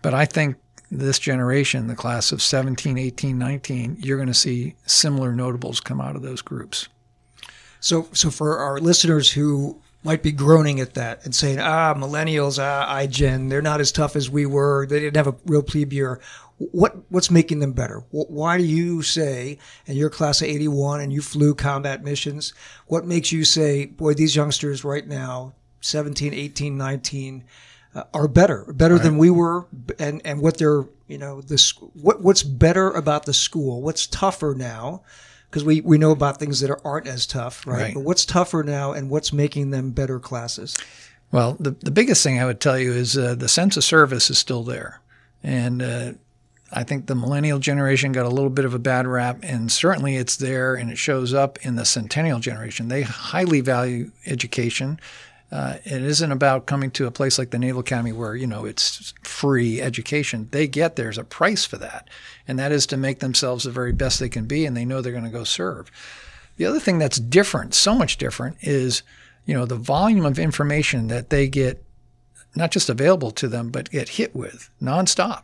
But I think this generation, the class of 17, 18, 19, you're going to see similar notables come out of those groups. So, so for our listeners who might be groaning at that and saying, "Ah, millennials, ah, iGen, they're not as tough as we were. They didn't have a real plebe year." What what's making them better? Why do you say, and you're class of '81 and you flew combat missions? What makes you say, "Boy, these youngsters right now, 17, 18, 19, uh, are better, better than we were," and and what they're, you know, this what what's better about the school? What's tougher now? because we, we know about things that aren't as tough, right? Right. But what's tougher now and what's making them better classes? Well, the, the biggest thing I would tell you is uh, the sense of service is still there. And uh, I think the millennial generation got a little bit of a bad rap, and certainly it's there and it shows up in the centennial generation. They highly value education. Uh, it isn't about coming to a place like the Naval Academy where, you know, it's free education. They get there's a price for that, and that is to make themselves the very best they can be, and they know they're going to go serve. The other thing that's different, so much different, is you know the volume of information that they get not just available to them, but get hit with nonstop.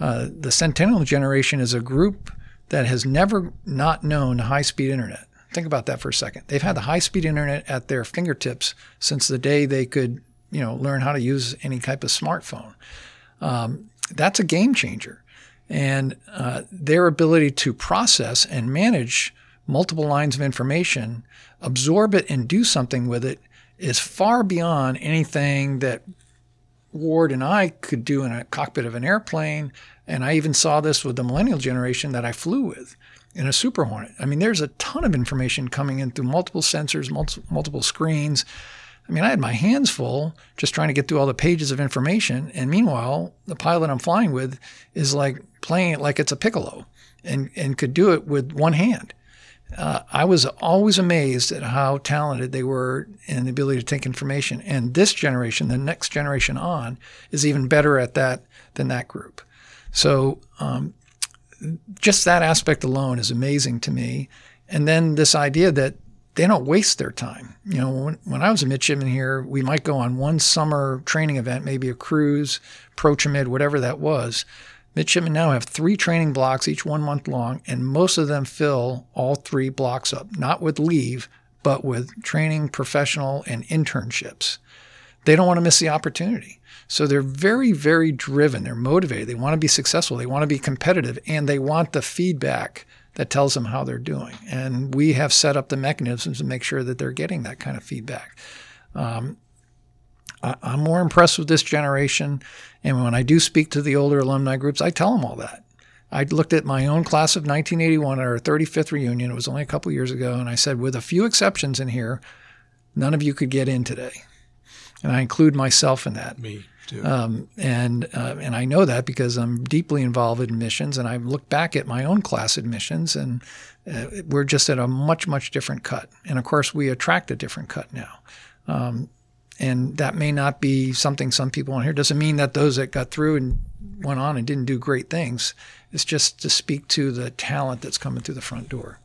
Uh, the Centennial generation is a group that has never not known high speed internet. Think about that for a second. They've had the high speed internet at their fingertips since the day they could, you know, learn how to use any type of smartphone. Um, that's a game changer. And uh, their ability to process and manage multiple lines of information, absorb it and do something with it is far beyond anything that Ward and I could do in a cockpit of an airplane. And I even saw this with the millennial generation that I flew with in a Super Hornet. I mean, there's a ton of information coming in through multiple sensors, multiple, screens. I mean, I had my hands full just trying to get through all the pages of information. And meanwhile, the pilot I'm flying with is like playing it like it's a piccolo and, and could do it with one hand. Uh, I was always amazed at how talented they were in the ability to take information. And this generation, the next generation on, is even better at that than that group. So um, just that aspect alone is amazing to me. And then this idea that they don't waste their time. You know, when, when I was a midshipman here, we might go on one summer training event, maybe a cruise, PROTRAMID, whatever that was. Midshipmen now have three training blocks, each one month long, and most of them fill all three blocks up, not with leave, but with training, professional, and internships. They don't want to miss the opportunity. So they're very, very driven. They're motivated. They want to be successful. They want to be competitive, and they want the feedback that tells them how they're doing. And we have set up the mechanisms to make sure that they're getting that kind of feedback. Um, I, I'm more impressed with this generation. And when I do speak to the older alumni groups, I tell them all that. I looked at my own class of 1981 at our 35th reunion. It was only a couple years ago. And I said, with a few exceptions in here, none of you could get in today. And I include myself in that. Me too. Um, and uh, and I know that because I'm deeply involved in admissions, and I look back at my own class admissions, and uh, we're just at a much much different cut. And of course, we attract a different cut now. Um, and that may not be something some people on here. Doesn't mean that those that got through and went on and didn't do great things. It's just to speak to the talent that's coming through the front door.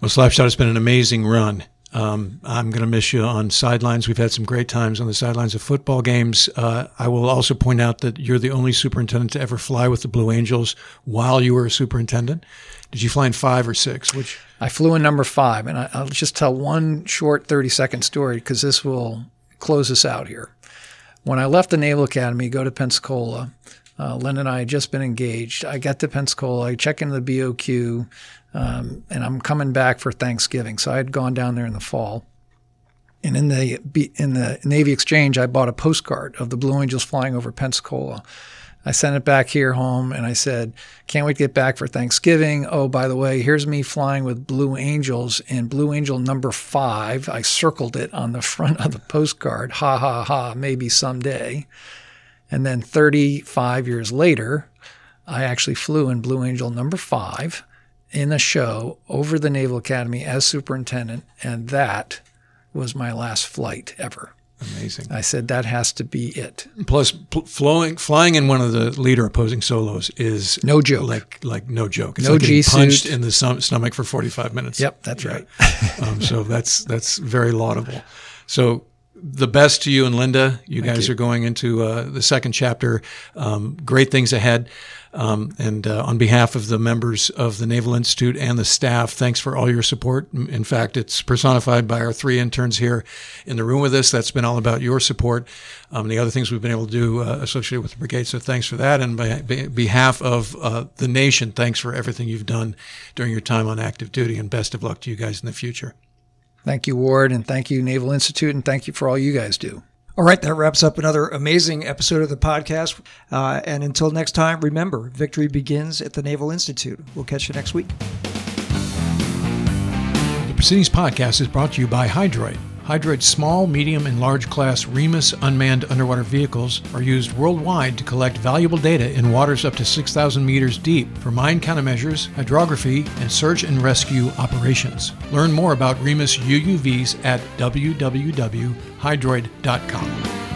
Well, Slapshot has been an amazing run. Um, I'm going to miss you on sidelines. We've had some great times on the sidelines of football games. Uh, I will also point out that you're the only superintendent to ever fly with the Blue Angels while you were a superintendent. Did you fly in five or six? Which I flew in number five, and I, I'll just tell one short 30 second story because this will close us out here. When I left the Naval Academy, go to Pensacola, uh, Lynn and I had just been engaged. I got to Pensacola, I check into the BOQ, um, and I'm coming back for Thanksgiving. So I had gone down there in the fall. And in the in the Navy Exchange, I bought a postcard of the Blue Angels flying over Pensacola. I sent it back here home and I said, can't wait to get back for Thanksgiving. Oh, by the way, here's me flying with Blue Angels and Blue Angel number five. I circled it on the front of the postcard. Ha ha ha, maybe someday. And then 35 years later, I actually flew in Blue Angel number five in a show over the Naval Academy as superintendent. And that was my last flight ever. amazing. I said, that has to be it. Plus, pl- flowing, flying in one of the leader opposing solos is No joke. Like like no joke. It's No like G-suit. punched in the stom- stomach for 45 minutes. Yep, that's right. um, so that's that's very laudable. So the best to you and Linda. You guys are going into uh, the second chapter. Um, great things ahead. Um, and uh, on behalf of the members of the Naval Institute and the staff, thanks for all your support. In fact, it's personified by our three interns here in the room with us. That's been all about your support. Um, the other things we've been able to do uh, associated with the brigade. So thanks for that. And by behalf of uh, the nation, thanks for everything you've done during your time on active duty. And best of luck to you guys in the future. Thank you, Ward, and thank you, Naval Institute, and thank you for all you guys do. All right, that wraps up another amazing episode of the podcast. Uh, and until next time, remember, victory begins at the Naval Institute. We'll catch you next week. Cities Podcast is brought to you by Hydroid. Hydroid's small, medium, and large class Remus unmanned underwater vehicles are used worldwide to collect valuable data in waters up to 6,000 meters deep for mine countermeasures, hydrography, and search and rescue operations. Learn more about Remus UUVs at www.hydroid.com.